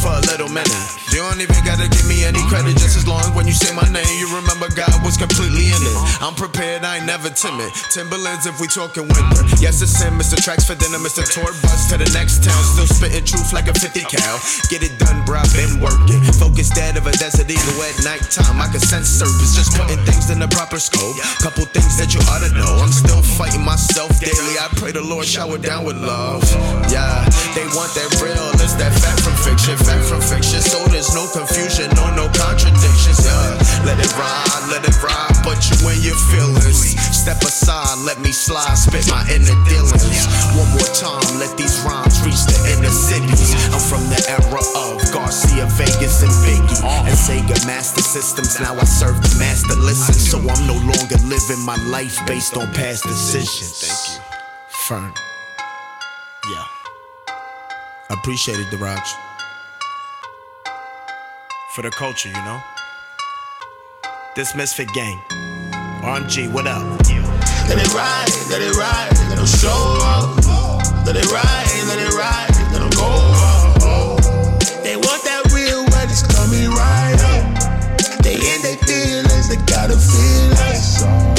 for a little minute. You don't even gotta give me any credit, just as long as when you say my name, you remember God was completely in it. I'm prepared, I ain't never timid. Timberlands if we talking winter. Yes, it's him, Mr. Tracks for dinner, Mr. Tour bus to the next town. Still spitting truth like a 50 cal. Get it done, bro, I've been working. Focus dead of a desert eagle at nighttime. I can sense surface, just putting things in the proper scope. Couple things that you ought to know. I'm still fighting myself daily. I pray the Lord shower down with love. Yeah, they want that real, it's that fact from fiction, fact from fiction. So there's no confusion, no, no contradictions. Yeah, let it ride, let it ride, put you in your feelings. Step aside, let me slide, spit my inner dealings. One more time, let these rhymes reach the inner cities. I'm from the era of Garcia, Vegas, and Biggie. And Sega Master Systems, now I serve the master. Listen, so I'm no longer living my life based on past decisions. Thank you. Fern. Yeah. Appreciate it, Deraj. For the culture, you know? This Misfit Gang. RMG, what up? Let it ride, let it ride, let them show up. Let it ride, let it ride, let them go up. They want that real when it's coming right up. They in their feelings, they gotta feel us.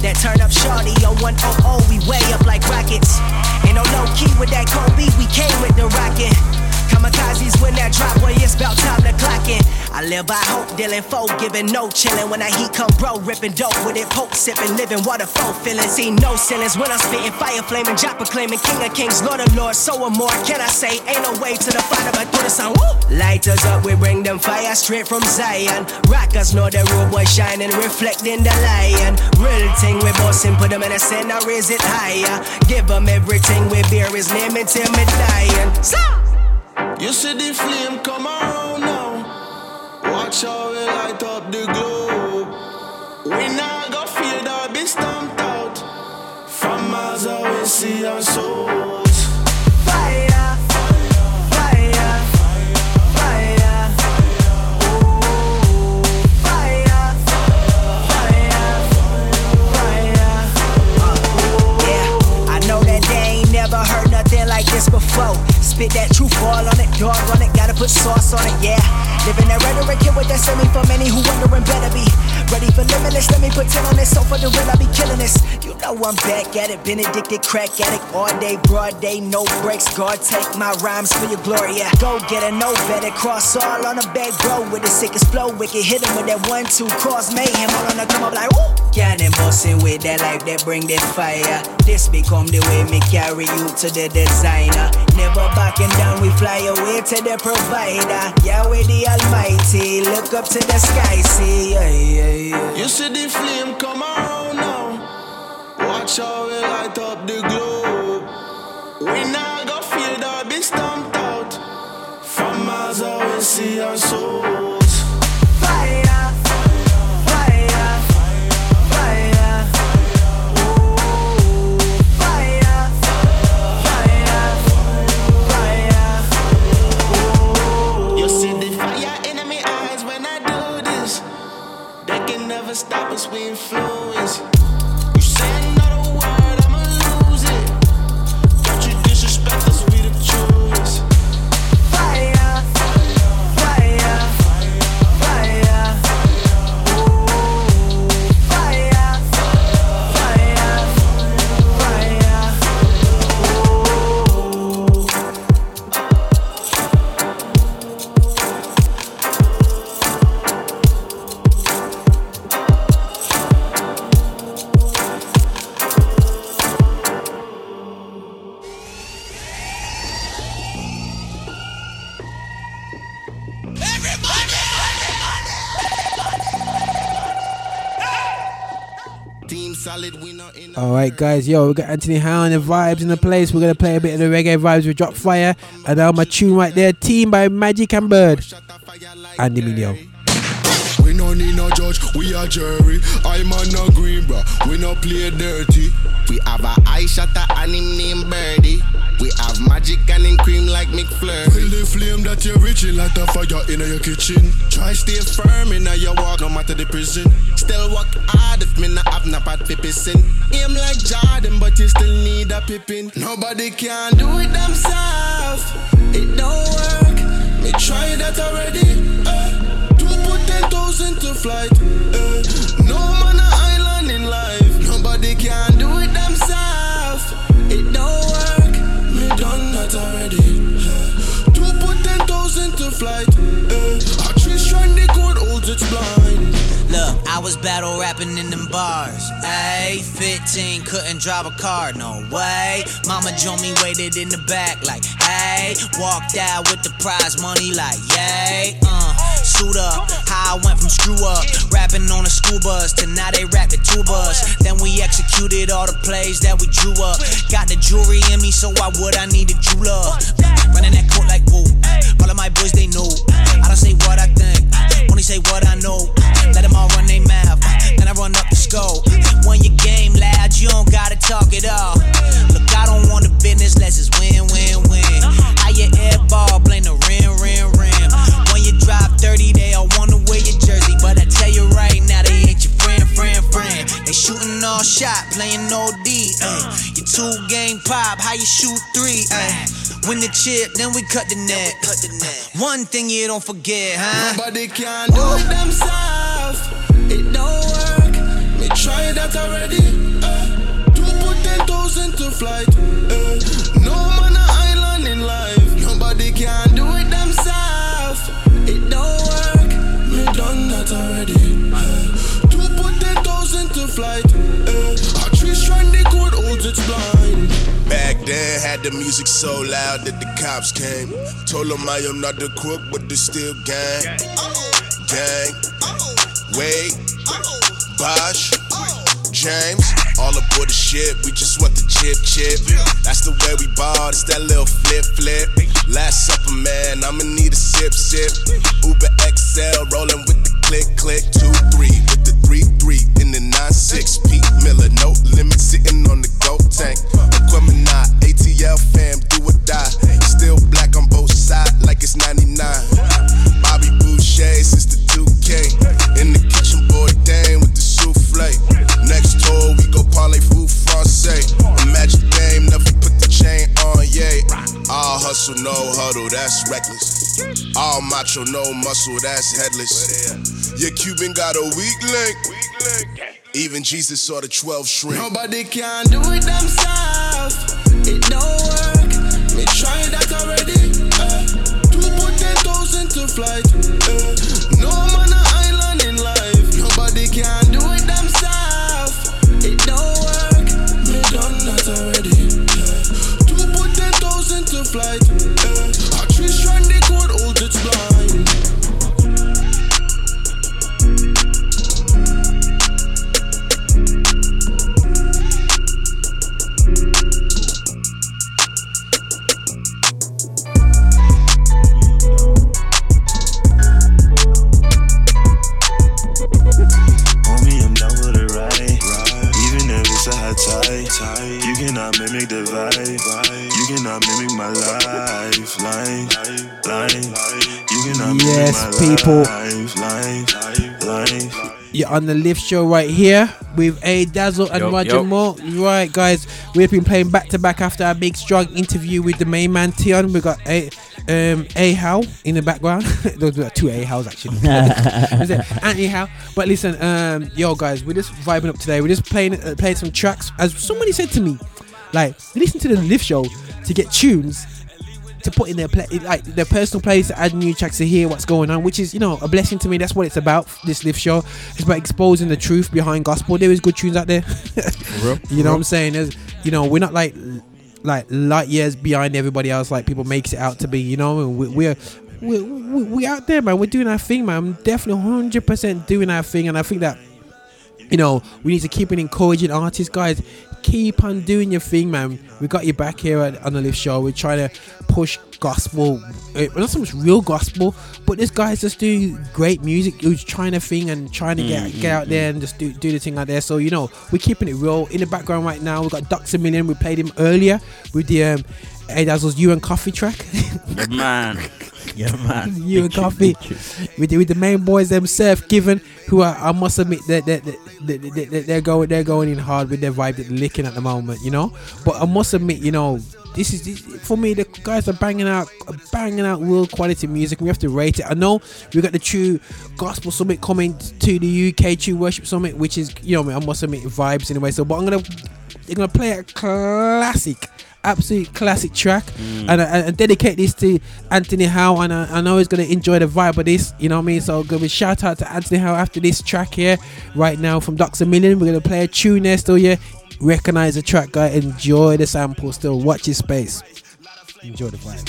That turn up shorty on 100, we way up like rockets. Ain't no low key with that Kobe, we came with the rocket. Kamikazes when that drop, boy, it's about time to clock in. I live by hope, dealing folk, giving no chillin'. When I heat come, bro, ripping dope with it, poke sipping, living waterfall feeling. See no ceilings when I'm spitting fire, flaming, Joppa claiming, king of kings, lord of lords, so or more. Can I say, ain't no way to the fight but through the sun, woo! Light us up, we bring them fire straight from Zion. Rockers know the road boy shining, reflecting the lion. Real thing, we bossing, put them in the center, raise it higher. Give them everything, we bear his name until me dying. Stop! You see the flame come around now. Watch how we light up the globe. We not go fade or be stomped out. From miles away, see our souls. Fire, fire, fire. Ooh, fire, fire, fire. Uh, yeah, I know that they ain't never heard nothing like this before. Spit that truth all on it, dog on it, gotta put sauce on it, yeah. Living that rhetoric here with that semi for many who wondering better be ready for limitless. Let me put 10 on this, so for the real, I be killing this. You know I'm back at it, been addicted, crack addict all day, broad day, no breaks. God, take my rhymes for your glory, yeah. Go get a no better, cross all on a back, bro, with the sickest flow. Wicked hit him with that one, two, cause mayhem all on the come up like, woo! Cannon busting with that life that bring that fire. This become the way me carry you to the designer. Never backing down, we fly away to the provider. Yahweh the Almighty, look up to the sky, see. Yeah, yeah, You see the flame come around now. Watch how we light up the globe. We not go fade or be stomped out. From miles see our souls. All right, guys. Yo, we got Anthony Hound and the vibes in the place. We're gonna play a bit of the reggae vibes with Drop Fire, and now my tune right there, Team by Magic and Bird, Andy Minio. We need no judge, we a jury. I'm on no green, bro. We no play dirty. We have a eye shutter and him named Birdie. We have magic and him cream like McFlurry. Feel the flame that you're reaching like a fire in your kitchen. Try stay firm in your walk, no matter the prison. Still work hard if me not have no pat pissing. Aim like Jordan, but you still need a Pippen. Nobody can do it themselves. It don't work. Me try that already. Uh, to put ten thousand to flight. Uh, no man a island in life. Nobody can do it themselves. It don't work. Me done that already. Uh, to put ten thousand flight. Uh, a tree strand the code holds its blind. Look, I was battle rapping in them bars. Ayy, 15, couldn't drive a car, no way. Mama joined me, waited in the back, like, hey. Walked out with the prize money, like, yay. Uh, suit up, how I went from screw up. Rapping on a school bus to now they rap the two bus. Then we executed all the plays that we drew up. Got the jewelry in me, so why would I need a jeweler? Running that court like, whoa. All of my boys, they know. I don't say what I think, only say what I know. Let them all run their mouth, then I run up the scope. When your game loud, you don't gotta talk it all. Look, I don't want the business, let's just win, win, win. How you air ball, blame the rim, rim, rim. Drop 30, they all wanna wear your jersey. But I tell you right now, they ain't your friend, friend, friend. They shooting all shot, playing OD. Ay. You two game pop, how you shoot three? Ay. Win the chip, then we cut the net. One thing you don't forget, huh? Nobody can do it themselves. It don't work. Me try that already. Uh, to put ten thousand to flight. Uh, no man flight. Uh, a tree strand the code holds its blind. Back then, had the music so loud that the cops came. Told them I am not the crook, but the still gang. Gang. Wait. Bosh. James. All aboard the ship, we just want the chip chip. That's the way we ball, it's that little flip flip. Last supper, man, I'ma need a sip sip. Uber XL rolling with the click click. Two three with the three three in the nine six. Percy Miller, no limit, sitting on the gold tank. Aquemini, ATL fam, do or die. Still black on both sides, like it's 99. Bobby Boucher the 2K. In the kitchen, boy, dang with the souffle. Next tour, we go parlay food francais. A magic game, never yay. All hustle, no huddle, that's reckless. All macho, no muscle, that's headless. Your Cuban got a weak link. Even Jesus saw the 12 shrink. Nobody can do it themselves. It don't work. Me try that already. Uh, to put ten thousand to flight. Uh, no man a island in life. Nobody can do it flight. Uh, a tree strand the code blind. With it right. Even if it's a hot tide, you cannot mimic the vibe. You cannot mimic my life, life, life. You cannot mimic Yes, my people. life, life, life. You're on the lift show right here with A Dazzle and Yo, Roger yo. Moore. Right, guys, we've been playing back to back after our big strong interview with the main man Theon. We got A um A How in the background. [laughs] Those were two A Hows actually. [laughs] Is it Anthony Howe? But listen, um, yo guys, we're just vibing up today. We're just playing uh, playing some tracks. As somebody said to me, like listen to the lift show to get tunes to put in their play, like their personal place to add new tracks to hear what's going on, which is you know a blessing to me. That's what it's about. This live show it's about exposing the truth behind gospel. There is good tunes out there. [laughs] real. you know what I'm saying? There's, you know, we're not like like light years behind everybody else, like people makes it out to be. You know, we, we're. We, we, we out there, man. We're doing our thing, man. I'm definitely 100% doing our thing, and I think that you know, we need to keep on encouraging artists, guys. Keep on doing your thing, man. We got you back here at, on the Lift Show. We're trying to push gospel, uh, not so much real gospel, but this guy's just doing great music. Who's trying to thing and trying to get Mm, get out there and just do do the thing out there. So you know, we're keeping it real. In the background right now, we've got a Million. We played him earlier with the um, Hey You and Coffee track. [laughs] Man. Yeah, man. you and coffee. with the, with the main boys themselves given who are, I must admit that they, they, they, they, they're going they're going in hard with their vibe that they're licking at the moment you know? But I must admit you know this is this, for me the guys are banging out banging out world quality music. We have to rate it. I know we got the true gospel summit coming to the UK true worship summit which is you know I must admit vibes anyway so but I'm gonna they're gonna play a classic absolute classic track. Mm. And, I, and dedicate this to Anthony Howe and I, I know he's gonna enjoy the vibe of this you know what I mean? So give a shout out to Anthony Howe after this track here right now from Doxamillion. We're gonna play a tune there still yeah? Recognize the track guy enjoy the sample still. Watch his space. Enjoy the vibe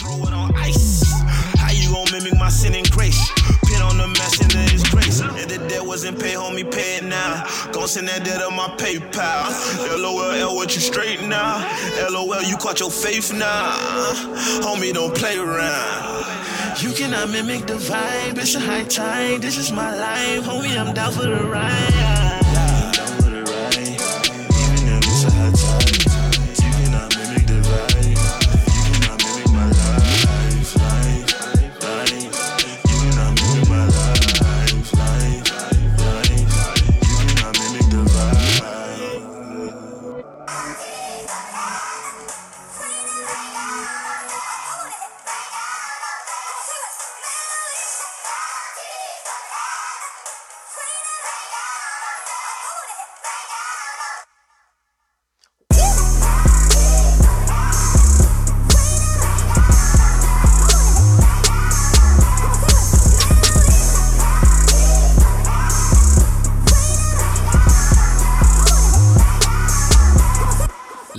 wasn't paid, homie, pay it now. Gon' send that debt on my PayPal. LOL, L, what you straight now? LOL, you caught your faith now. Homie, don't play around. You cannot mimic the vibe. It's a high tide. This is my life. Homie, I'm down for the ride.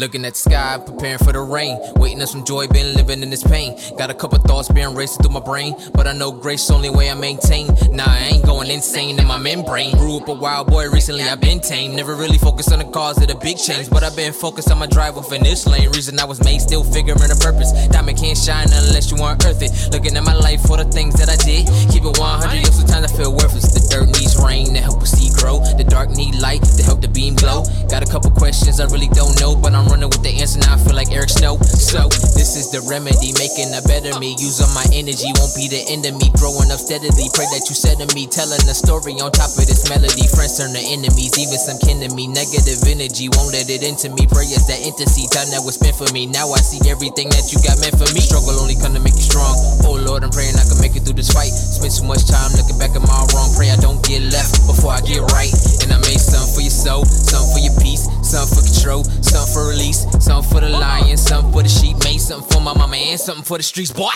Looking at the sky, preparing for the rain. Waiting on some joy, been living in this pain. Got a couple thoughts been racing through my brain. But I know grace only way I maintain. Nah, I ain't going insane in my membrane. Grew up a wild boy, recently I've been tame. Never really focused on the cause of the big change. But I've been focused on my drive within this lane. Reason I was made, still figuring a purpose. Diamond can't shine unless you unearth it. Looking at my life for the things that I did. Keep it 100, yo, sometimes I feel worthless. The dirt needs rain to help a seed grow. The dark need light to help the beam glow. Got a couple questions I really don't know, but I'm running with the answer now. I feel like Eric Snow. So, this is the remedy, making a better me. Using my energy won't be the end of me. Growing up steadily, pray that you said to me. Telling a story on top of this melody. Friends turn to enemies, even some kin to me. Negative energy won't let it into me. Prayers that intimacy, time that was spent for me. Now I see everything that you got meant for me. Struggle only come to make you strong. Oh Lord, I'm praying I can make it through this fight. Spent too much time looking back at my wrong. Pray I don't get left before I get right. And I made something for your soul, something for your peace, something for control, something for release, something for the lion, something for the sheep. Made something for my mama and something for the streets, boy.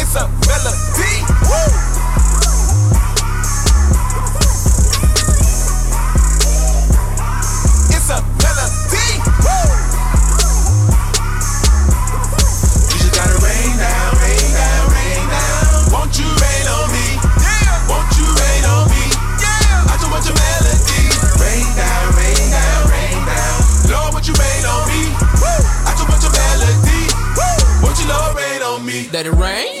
It's a melody. Woo! Let it rain.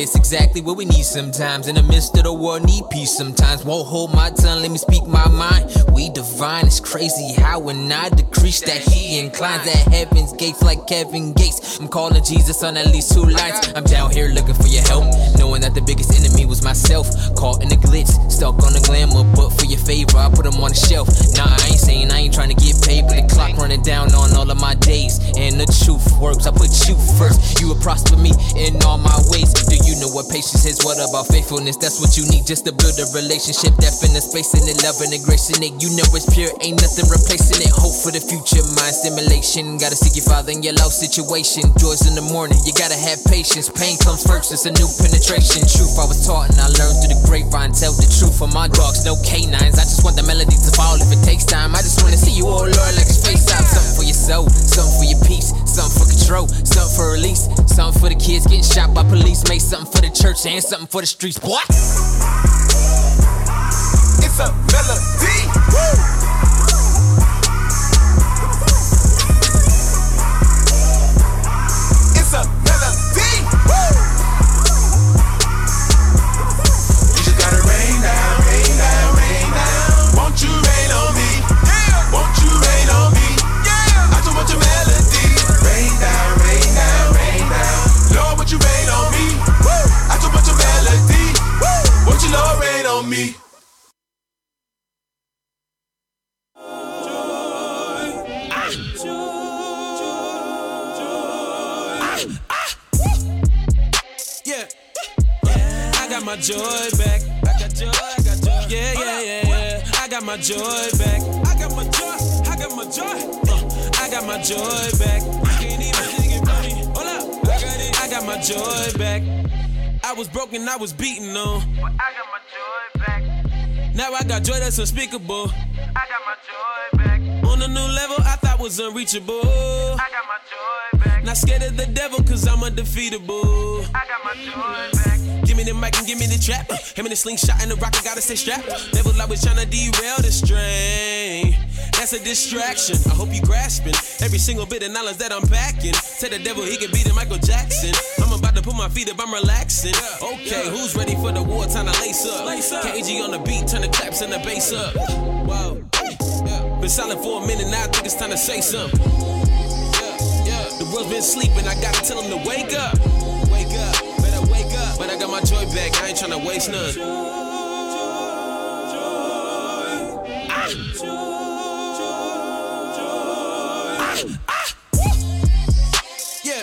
It's exactly what we need sometimes. In the midst of the war, need peace sometimes. Won't hold my tongue, let me speak my mind. We divine, it's crazy how when I decrease that he inclines at heaven's gates like Kevin Gates. I'm calling Jesus on at least two lines. I'm down here looking for your help, knowing that the biggest enemy was myself. Caught in the glitz, stuck on the glamour, but for your favor, I put them on the shelf. Nah, I ain't saying I ain't trying to get paid, but the clock running down on all of my days. And the truth works, I put you first. You will prosper me in all my ways. Do you know what patience is? What about faithfulness? That's what you need just to build a relationship. Definite space in it, love and grace in it. You know it's pure, ain't nothing replacing it. Hope for the future, mind stimulation. Gotta seek your father in your love situation. Joys in the morning, you gotta have patience. Pain comes first, it's a new penetration. Truth I was taught and I learned through the grapevine. Tell the truth for my dogs, no canines. I just want the melody to fall if it takes time. I just wanna see you, oh Lord, like his face out. Something for your soul, something for your peace, something for control, something for release, something for the kids getting shot by police. Make something for the church and something for the streets, boy. It's a melody. Woo! My joy back. I got joy, I got joy. Yeah, yeah, yeah, yeah. I got my joy back. I got my joy, I got my joy. Uh, I got my joy back. You can't even sing it me. Hold up, I got it. I got my joy back. I was broken, I was beaten on. But I got my joy back. Now I got joy that's unspeakable. I got my joy back. On a new level I thought was unreachable. I got my joy back. Not scared of the devil cause I'm undefeatable. I got my joy back. Give me the mic and give me the trap. Him and the slingshot and the rocket gotta stay strapped. Devil always tryna derail the strain. That's a distraction. I hope you grasping every single bit of knowledge that I'm packing. Tell the devil he can beat it, Michael Jackson. I'm about to put my feet up, I'm relaxing. Okay, who's ready for the war? Time to lace up. KG on the beat, turn the claps and the bass up. Whoa. Been silent for a minute, now I think it's time to say something. The world's been sleeping, I gotta tell them to wake up. Wake up, better wake up. But I got my joy back, I ain't tryna waste none. Joy Joy Yeah.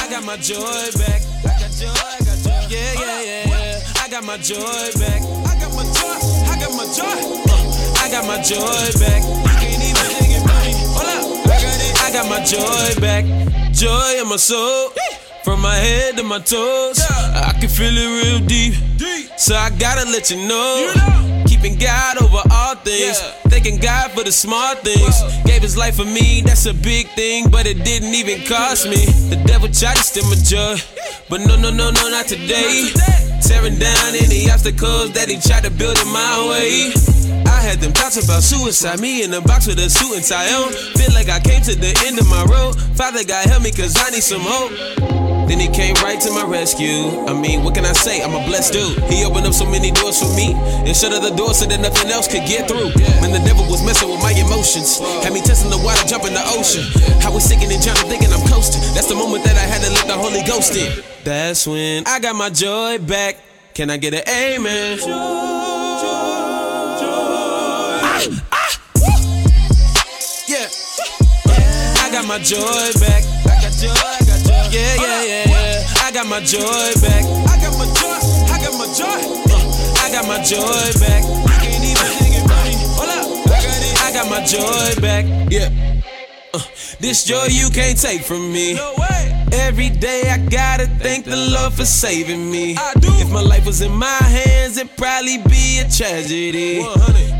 I got my joy back. I got joy, I got joy. Yeah, yeah, yeah, yeah. I got my joy back. I got my joy, I got my joy. Uh, I got my joy back. I got my joy back. Joy in my soul. From my head to my toes, I can feel it real deep. So I gotta let you know, keeping God over all things, thanking God for the smart things. Gave His life for me, that's a big thing, but it didn't even cost me. The devil tried to steal my joy, but no, no, no, no, not today. Tearing down any obstacles that he tried to build in my way. I had them thoughts about suicide, me in a box with a suit and tie on. Feel like I came to the end of my road. Father God help me, cause I need some hope. Then he came right to my rescue. I mean, what can I say? I'm a blessed dude. He opened up so many doors for me and shut other doors so that nothing else could get through. Man, the devil was messing with my emotions. Had me testing the water, jumping the ocean. I was sinking and drowning, thinking I'm coasting. That's the moment that I had to let the Holy Ghost in. That's when I got my joy back. Can I get an amen? Yeah. I got my joy back. I got joy, I got joy. Yeah, yeah, yeah, yeah. I got my joy back. I got my joy, I got my joy. Uh, I got my joy back. You can't even it for me. Hold up, I. I got my joy back. Yeah. Uh, this joy you can't take from me. No way. Every day I gotta thank the Lord for saving me. If my life was in my hands, it'd probably be a tragedy.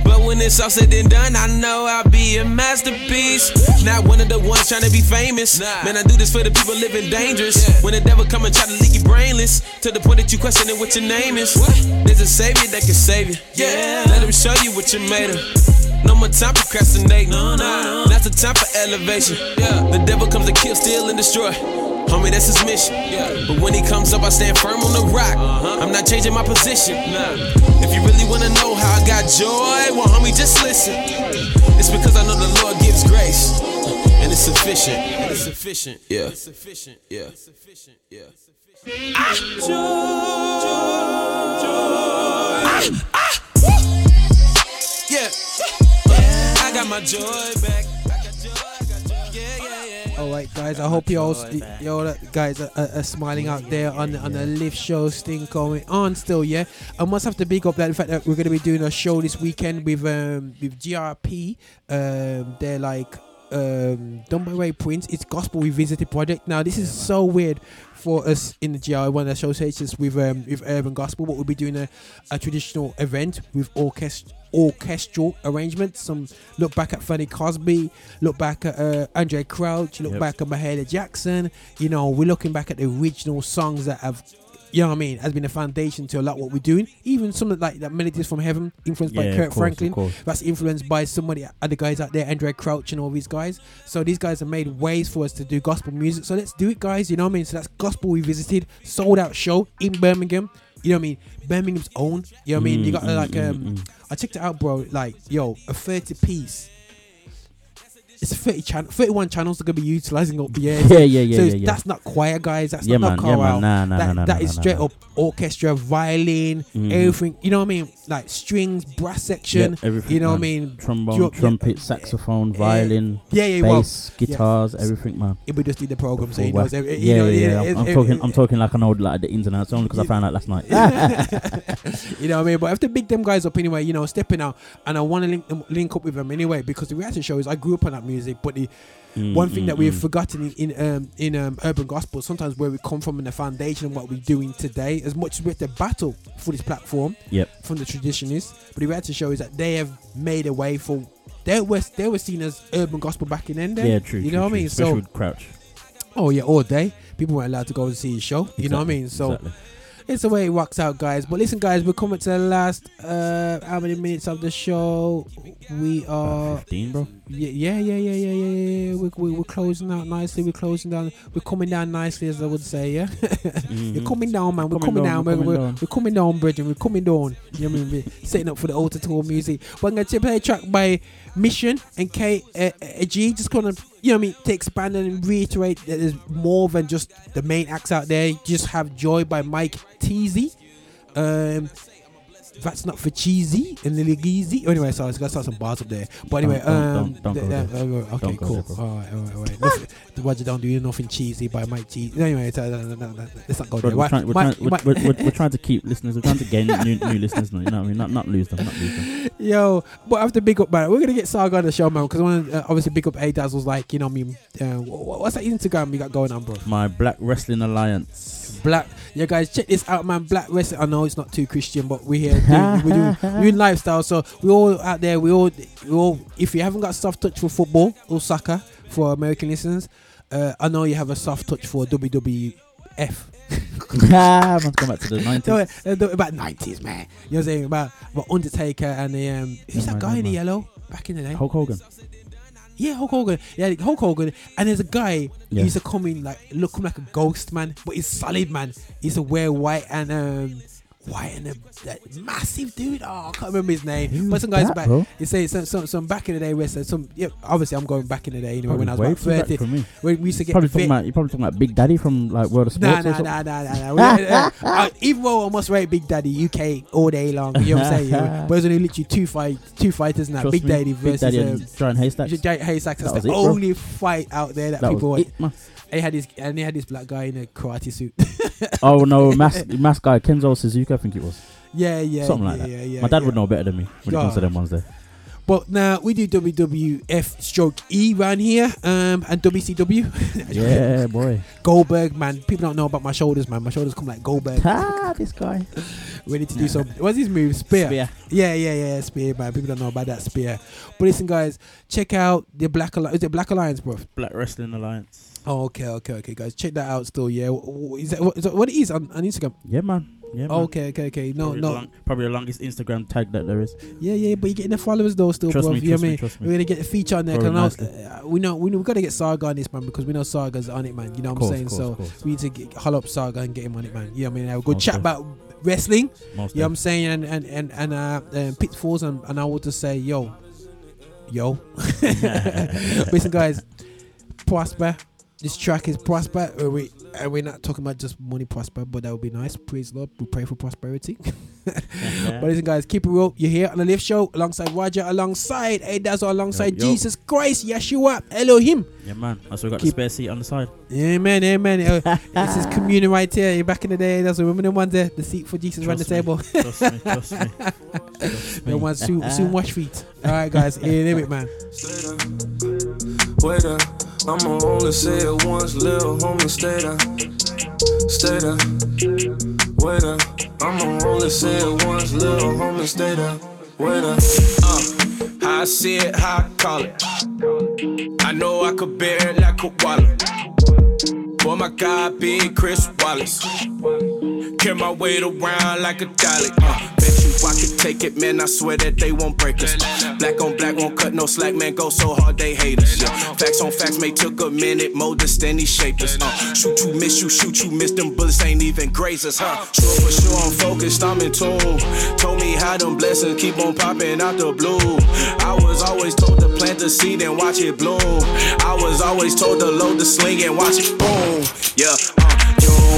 But when it's all said and done, I know I'll be a masterpiece. Not one of the ones trying to be famous. Man, I do this for the people living dangerous. When the devil come and try to leave you brainless, to the point that you questioning what your name is. There's a savior that can save you. Yeah. Let him show you what you're made of. No more time procrastinating. No, no, no. That's the time for elevation. Yeah. The devil comes to kill, steal, and destroy. Homie, that's his mission. Yeah. But when he comes up, I stand firm on the rock. Uh-huh. I'm not changing my position. If you really wanna know how I got joy, well, homie, just listen. It's because I know the Lord gives grace. And it's sufficient. And it's sufficient. Yeah. It's sufficient. Yeah. It's sufficient. Yeah. Ah. Joy. Joy. Joy. Yeah. I got my joy back. All right, guys. I hope you all, st- you all guys are, are, are smiling out there on the, on the live shows thing going on still. Yeah, I must have to big up that the fact that we're gonna be doing a show this weekend with um with GRP. Um, they're like um done by Ray Prince. It's Gospel Revisited project. Now this is so weird for us in the GR one associations with um with Urban Gospel, but we'll be doing a, a traditional event with orchestra orchestral arrangements. Some look back at Fanny Crosby, look back at uh, Andraé Crouch, look Yep. back at Mahalia Jackson. You know, we're looking back at the original songs that have you know what I mean, has been a foundation to a lot what we're doing. Even some of like that melodies from heaven, influenced Yeah, by Kirk course, Franklin. That's influenced by somebody other guys out there, Andraé Crouch and all these guys. So these guys have made ways for us to do gospel music. So let's do it, guys. You know what I mean? So that's Gospel Revisited, sold out show in Birmingham. You know what I mean? Birmingham's own. You know what I mean? You Mm, got mm, like mm, um. I checked it out, bro. Like, yo, a 30 piece. It's 30 channel, 31 channels are gonna be utilizing up the air. [laughs] Yeah, yeah, yeah, So yeah, yeah. that's not choir, guys. That's Yeah, not, man, not yeah, man. Nah, nah, that, nah, that nah, straight up orchestra, violin, Mhm. everything. You know what I mean? Like strings, brass section. Yeah, everything. you know what I mean? Trombone, Drum- trumpet, saxophone, violin, yeah, yeah, well, bass, yeah. guitars, everything, man. If we just did the program, so he knows. every- you yeah, know, yeah, yeah. I'm, I'm talking. I'm talking like I know like the ins and outs only because I found out last night. [laughs] you know what I mean? But I have to big them guys up anyway, you know, stepping out. And I want to link them, link up with them anyway because the reality show is I grew up on that music, but the Mm, one thing mm, that we've mm. forgotten in in, um, in um, urban gospel sometimes where we come from and the foundation of what we're doing today, as much as we have to battle for this platform Yep. from the traditionists, but the reality show is that they have made a way for they were they were seen as urban gospel back in then. Yeah, true. You true, know what I mean? Especially So Crouch. Oh yeah, all day. People weren't allowed to go and see his show. You know what I mean? So exactly. It's the way it works out, guys. But listen, guys, we're coming to the last uh how many minutes of the show? We are Fifteen, bro. yeah, yeah, yeah, yeah, yeah, yeah, yeah. We're, we're, we're closing out nicely. We're closing down. We're coming down nicely, as I would say. Yeah, [laughs] you're coming down, man. We're Coming coming, down, down. we're We're, coming we're, down. we're coming down, Bridget. We're coming down. You know what I mean? We're setting up for the altar tour music. But I'm gonna play a track by Mission and K uh, uh, G. Just kind of, you know I mean, to expand and reiterate that there's more than just the main acts out there. Just have Joy by Mike Teezy. Um, that's not for cheesy and Lily Geezy. Anyway, so I start some bars up there. But anyway, Don't- don't- um, don't- don't th- go that- there. uh, okay, Don't cool. all right, all right, all right. Nothing- the Roger don't do nothing cheesy by Mike Cheesy. Anyway, so, no, no, no, no, let's not go Bro, there. we're, trying, we're, Mike- trying, we're, Mike- we're, we're, we're trying to keep listeners. We're trying to gain new, new listeners. Now, you know what I mean? Not not lose them. Not lose them. [laughs] Yo, but I have to big up, man. We're gonna get Saga on the show, man, because I want to uh, obviously big up A Dazzle's like, you know, what I mean, uh, wh- what's that Instagram you got going on, bro? My Black Wrestling Alliance. Black, yeah, guys, check this out, man. Black Wrestling. I know it's not too Christian, but we're here. Doing, we're, doing, [laughs] we're doing lifestyle, so we all out there. We all, we all. If you haven't got soft touch for football or soccer for American listeners, uh, I know you have a soft touch for WWF. [laughs] Ah, man, come back to the 90s. [laughs] No, uh, about nineties, man. You know what I'm saying about, about Undertaker and the um, who's Yeah, that guy in the yellow back in the day? Hulk Hogan. Yeah, Hulk Hogan. Yeah, Hulk Hogan. And there's a guy Yeah. he used to come in like looking like a ghost man, but he's solid man. He's a wear white and um white and a that massive dude. Oh, I can't remember his name. Who's but some guys that, back. bro? You say some, some some back in the day where some yeah. Obviously, I'm going back in the day anyway when I was Probably about way too back thirty. for me. When we used to get Probably fit. talking about, you're probably talking about Big Daddy from like World of Nah, Sports. or nah, nah, nah, nah, nah. We- uh, [laughs] uh, even though I must rate Big Daddy UK all day long, you know what I'm saying? [laughs] But there's only literally two fight, two fighters now. Trust Big me, Daddy Big versus Daddy um, and Giant Haystacks. Giant Haystacks. That's the it, bro. only fight out there that, That people it, he had this, and he had this black guy in a karate suit. [laughs] oh no, [laughs] mask, mask guy Kenzo Suzuki, I think it was. Yeah, yeah, something like yeah, that. yeah, yeah, My dad yeah. would know better than me when it comes to them ones there. But now we do WWF stroke E round here, um, and WCW. [laughs] Yeah, boy. Goldberg, man. People don't know about my shoulders, man. My shoulders come like Goldberg. Ah, this guy. Ready to do some. What's his move? Spear. Spear. Yeah, yeah, yeah. Spear, man. People don't know about that spear. But listen, guys, check out the Black Alliance. Is it Black Alliance, bro? Black Wrestling Alliance. Oh, okay, okay, okay, guys. Check that out still, yeah. Is that what, is that what it is on, on Instagram? Yeah, man. Yeah, man. Okay, okay, okay. No, probably no. Long, probably the longest Instagram tag that there is. Yeah, yeah, but you're getting the followers though, still, Trust bro. me, you know trust what I me, mean? trust me. We're gonna get a feature on there. Cause nicely. know, uh, we know we, know, we gotta get Saga on this, man, because we know Saga's on it, man. You know what Course, I'm saying? course, so course. we need to get, hull up Saga and get him on it, man. You know what I mean? Have a good Most chat about wrestling. Most you know what I'm saying? And and and, and uh, um, pitfalls, and, and I want to say, yo, yo. [laughs] [laughs] Listen, guys, prosper. This track is prosper. Uh, we and we're not talking about just money prosper, but that would be nice. Praise the Lord. We pray for prosperity. [laughs] but listen, guys, keep it real. You're here on the Lift Show alongside Roger, alongside A Dazzle, alongside Yo, yo. Jesus Christ, Yeshua, Elohim. Yeah, man. That's why we got Keep- the spare seat on the side. Amen, amen. Uh, [laughs] this is communion right here. Back in the day, that's remember the ones there, the seat for Jesus around the me, table. trust me, trust me, [laughs] trust the me. ones soon, soon wash feet. All right, guys, in a bit, man. Wait up, I'ma only say it once, little homie, stay there. Stay there. Wait up, I'ma only say it once, little homie, stay there. Wait up. Uh, how I see it, how I call it. I know I could bear it like a wallet. Boy, my God, big Chris Wallace. Carry my weight around like a dolly. Uh, bet you I can take it, man. I swear that they won't break us. Black on black won't cut no slack, man. Go so hard they hate us. Yeah. Facts on facts may took a minute, more destiny shaped us. Uh, shoot you, miss you, shoot you, miss them bullets ain't even graze us, huh? Sure for sure I'm focused, I'm in tune. Told me how them blessings keep on popping out the blue. I was always told to plant the seed and watch it bloom. I was always told to load the sling and watch it boom. Yeah, uh,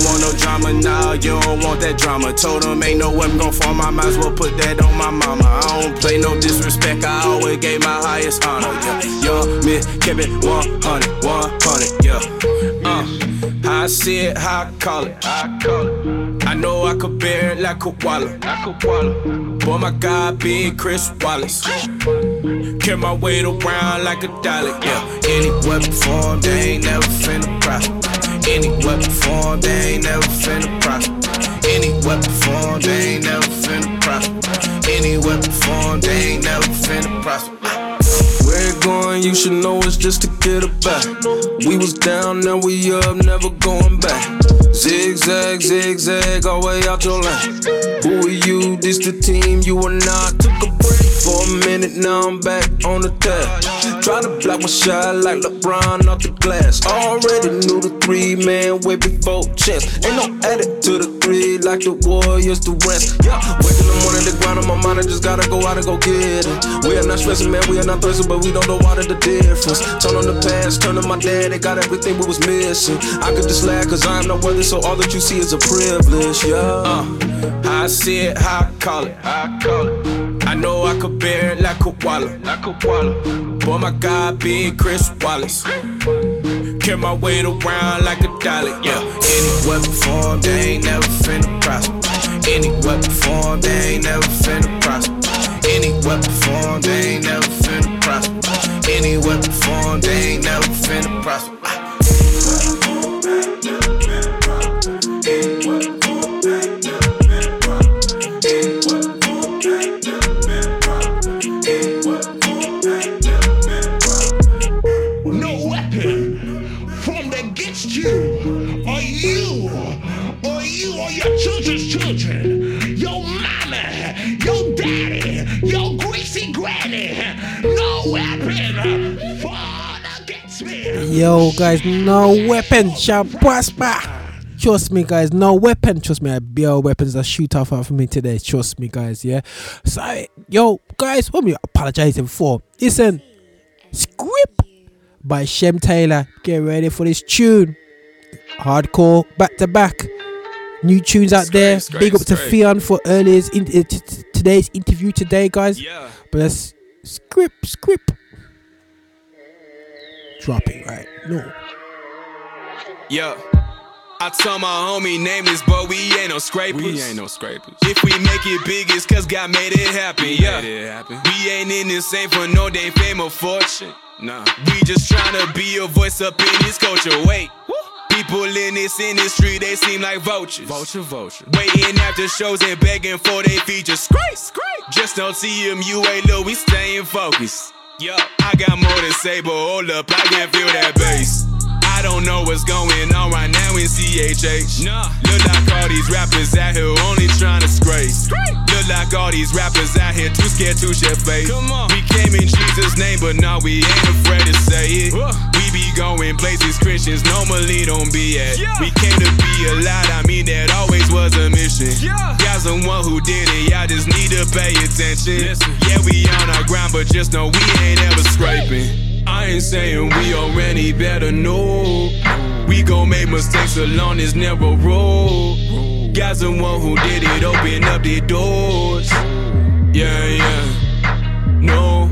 don't want no drama now, you don't want that drama. Told them ain't no I'm gon' form, I might as well put that on my mama. I don't play no disrespect, I always gave my highest honor. Yeah, young me, kept it 100, 100, yeah. Uh, I see it, how I call it. I call it. I know I could bear it like Koala. Like Koala. Boy, my God, big Chris Wallace. Carry my weight around like a dollar, yeah. Any weapon form, they ain't never finna prosper. Any weapon form, they ain't never finna prosper. Any weapon form, they ain't never finna prosper. Any weapon form, they ain't never finna prosper. Where it going, you should know it's just to get it back. We was down, now we up, never going back. Zigzag, zigzag, all the way out your lane. Who are you? This the team, you are not. Took a break for a minute, now I'm back on the tab. Try to block my shot like LeBron off the glass. Already knew the three man way before chance. Ain't no edit to the three like the Warriors to rest. Yeah, wake in the morning, the grind on my mind, I just gotta go out and go get it. We are not stressing, man, we are not thirsty, but we don't know what the difference. Turn on the past, turn to my dad, they got everything we was missing. I could just laugh, cause I am not worthy, so all that you see is a privilege, yeah. Uh, I see it, how I call it. I call it. I know I could bear it like Koala. Like a Koala. Boy, my God, big Chris Wallace. Carry my weight around like a dollar, yeah. Any weapon form, they ain't never finna prosper. Any weapon form, they ain't never finna prosper. Any weapon form, they ain't never finna prosper. Any weapon form, they ain't never finna prosper. Yo, guys, no weapon shall prosper. Trust me, guys, no weapon. Trust me, I bear weapons that shoot off of me today. Trust me, guys, yeah. So, yo, guys, what me apologizing for? Listen, Scrape by Shem Taylor. Get ready for this tune. Hardcore, back to back. New tunes out there. Scrape, Big up to scrape. Theon for earlier in, uh, t- today's interview today, guys. Yeah. But let's script, script. Dropping right. No. Yeah. I told my homie name is, but we ain't no scrapers. We ain't no scrapers. If we make it big, it's cause God made it happen. yeah. We ain't in this ain't for no day fame or fortune. Nah. We just tryna be a voice up in this culture. Wait. People in this industry, they seem like vultures. Vulture, vulture. Waiting after shows and begging for they features. Scrape, scrape. Just don't see him, you ain't low, we staying focused. Yo, I got more to say, but hold up, I can feel that bass. I don't know what's going on right now in CHH. Nah. Look like all these rappers out here only trying to scrape. Look like all these rappers out here too scared to share face. Come on. We came in Jesus' name, but now we ain't afraid to say it. We be going places Christians normally don't be at. We came to be a lot, I mean that always was a mission. God's the one who did it, y'all just need to pay attention. Yeah, we on our grind, but just know we ain't ever scraping. I ain't saying we already better know. We gon' make mistakes along this narrow road. God's the one who did it, open up the doors. Yeah, yeah. No,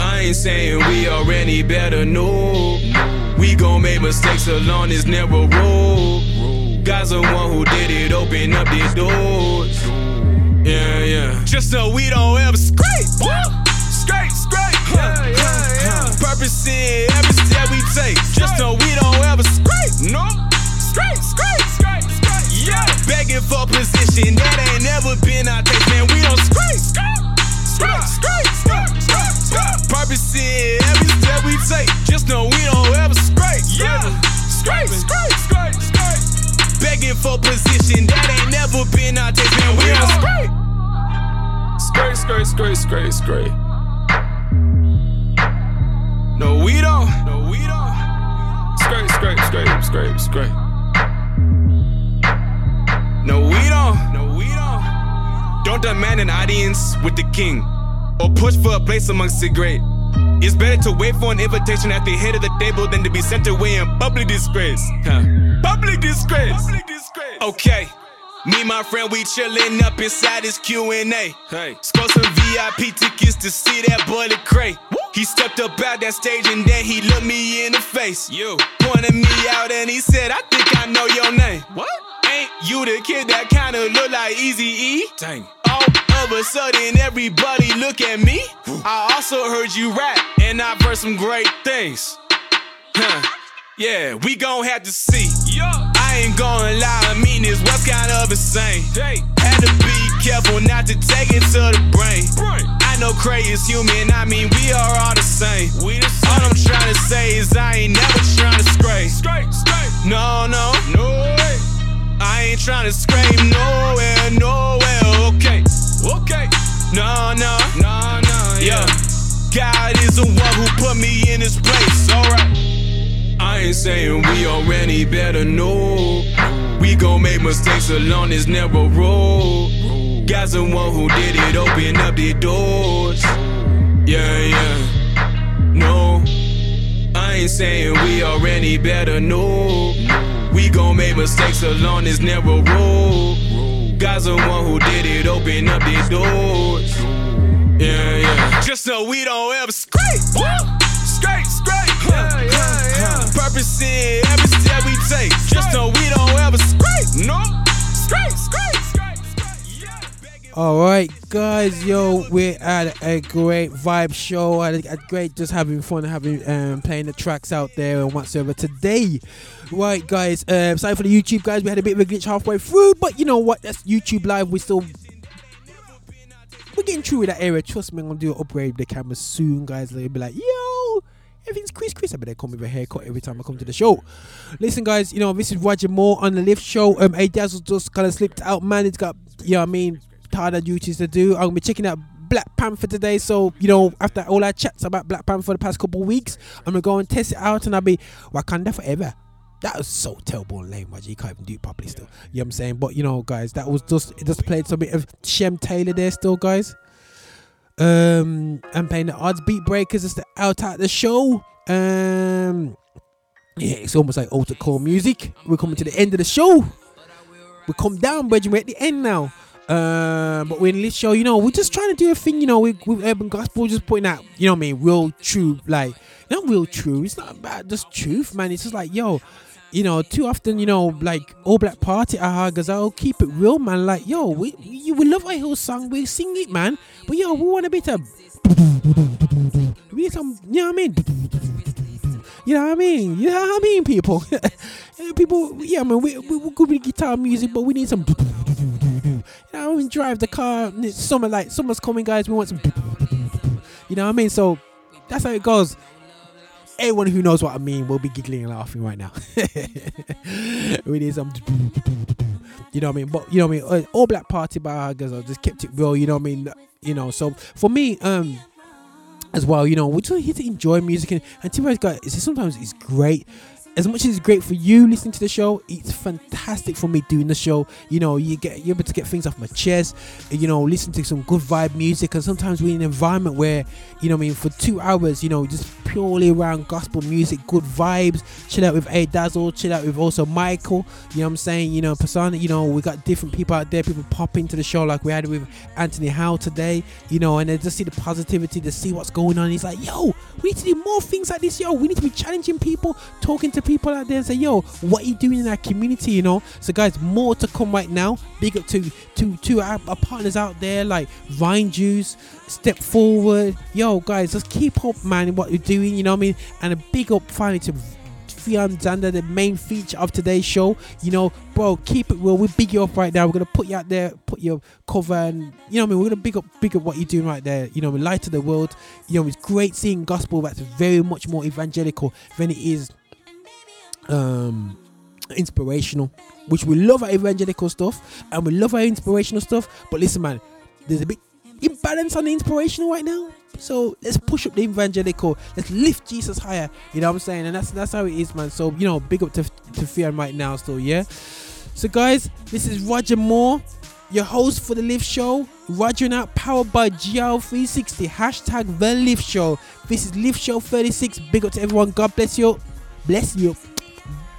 I ain't saying we already better know. We gon' make mistakes along this narrow road. God's the one who did it, open up the doors. Yeah, yeah. Just so we don't ever scrape purposing every step we take. Just know we don't ever scrape. No, scrape, scrape, scrape, scrape. Yeah, begging for position that ain't never been our taste. Man, we don't scrape, scrape, scrape, scrape, scrape. Purposing every step we take. Just know we don't ever scrape. Yeah, scrape, scrape, scrape, scrape. Begging for position that ain't never been our taste. Man, we don't scrape. Scrape, scrape, scrape, scrape, scrape. No, we don't. No, we don't. Scrape, scrape, scrape, scrape, scrape. No, we don't. No, we don't. Don't demand an audience with the king or push for a place amongst the great. It's better to wait for an invitation at the head of the table than to be sent away in public disgrace. Huh. Public disgrace. Public disgrace. Okay. Me and my friend, we chillin' up inside this Q&A. Hey. Score some VIP tickets to see that boy Lecrae. He stepped up out that stage and then he looked me in the face. You pointed me out and he said, I think I know your name. What? Ain't you the kid that kinda look like Easy E? Dang. All of a sudden, everybody look at me. I also heard you rap, and I've heard some great things. Huh. Yeah, we gon' have to see. I ain't gonna lie, I mean this was kind of insane. Hey. Had to be careful not to take it to the brain. I know Cray is human, I mean we are all the same. All I'm trying to say is I ain't never trying to scrape. No, no, no way. I ain't trying to scrape nowhere, nowhere. Okay, okay. No, no, no, no. Yeah. God is the one who put me in this place. Alright. I ain't saying we already better know. We gon' make mistakes along this narrow road. God's the one who did it, open up the doors. Yeah, yeah. No, I ain't saying we already better know. We gon' make mistakes along this narrow road. God's the one who did it, open up the doors. Yeah, yeah. Just so we don't ever scrape. Scrape, scrape. Yeah, yeah, yeah. Purpose in every step we take. Just so we don't ever scrape. No. Scrape, scrape. All right, guys, yo, we're at a great vibe show. I Had great, just having fun, having um, playing the tracks out there and whatsoever today. Right, guys, um, sorry for the YouTube guys. We had a bit of a glitch halfway through, but you know what? That's YouTube live. We still we're getting through with that area. Trust me, I'm gonna do an upgrade the camera soon, guys. They'll be like, yo, everything's Chris Chris. I better come with a haircut every time I come to the show. Listen, guys, you know, this is Roger Moore on the lift show. Um, A Dazzle just kind of slipped out, man. It's got, you know what I mean, harder duties to do. I'm gonna be checking out Black Panther today. So, you know, after all our chats about Black Panther for the past couple weeks, I'm gonna go and test it out and I'll be Wakanda forever. That was so terrible and lame, Roger. You can't even do it properly still. You know what I'm saying? But you know, guys, that was just just played some bit of Shem Taylor there still, guys. Um I'm playing the odds beat breakers as the out at the show. Um yeah, it's almost like altar call music. We're coming to the end of the show. We come down, Bridget. We're at the end now. Uh, but we're in this show, you know, we're just trying to do a thing, you know, with, with urban gospel, just putting out, you know what I mean, real true, like not real true. It's not about just truth, man. It's just like, yo, you know, too often, you know, like all black party, Aha Gazelle, keep it real, man. Like, yo, we we, we love our Hillsong, we sing it, man. But yo, we want a bit of, we need some, you know what I mean. You know what I mean? You know what I mean, people? [laughs] people, yeah, man, we, we, we're good with guitar music, but we need some. Drive the car. It's summer, like summer's coming, guys. We want some. You know what I mean? So that's how it goes. Anyone who knows what I mean will be giggling and laughing right now. [laughs] we need some. You know what I mean? But you know what I mean? Uh, All black party by. I just kept it real. You know what I mean? You know. So for me, um, as well, you know, we're just here to enjoy music and, and to be honest, guys, it's sometimes it's great. As much as it's great for you listening to the show, it's fantastic for me doing the show. You know, you get you're able to get things off my chest. You know, listen to some good vibe music, and sometimes we're in an environment where, you know, I mean, for two hours, you know, just purely around gospel music, good vibes. Chill out with A Dazzle, chill out with also Michael. You know I'm saying? You know, Pasana. You know, we got different people out there. People pop into the show like we had with Anthony Howe today. You know, and they just see the positivity, to see what's going on. He's like, yo, we need to do more things like this, yo. We need to be challenging people, talking to people out there and say, yo, what are you doing in our community, you know? So guys, more to come right now. Big up to to to our, our partners out there like Vine Juice, Step Forward. Yo, guys, just keep up, man, in what you're doing, you know what I mean? And a big up finally to Zander, the main feature of today's show. You know, bro, keep it real. We big you up right now. We're gonna put you out there, put your cover, and you know what I mean. We're gonna big up, big up what you're doing right there. You know, light to the world. You know, it's great seeing gospel that's very much more evangelical than it is um inspirational. Which we love our evangelical stuff and we love our inspirational stuff. But listen, man, there's a bit imbalance on the inspirational right now. So let's push up the evangelical. Let's lift Jesus higher. You know what I'm saying? And that's that's how it is, man. So you know, big up to to Theon right now. So yeah. So guys, this is Roger Moore, your host for the Lift Show. Roger out, powered by GL360. Hashtag the Lift Show. This is Lift Show 36. Big up to everyone. God bless you. Bless you.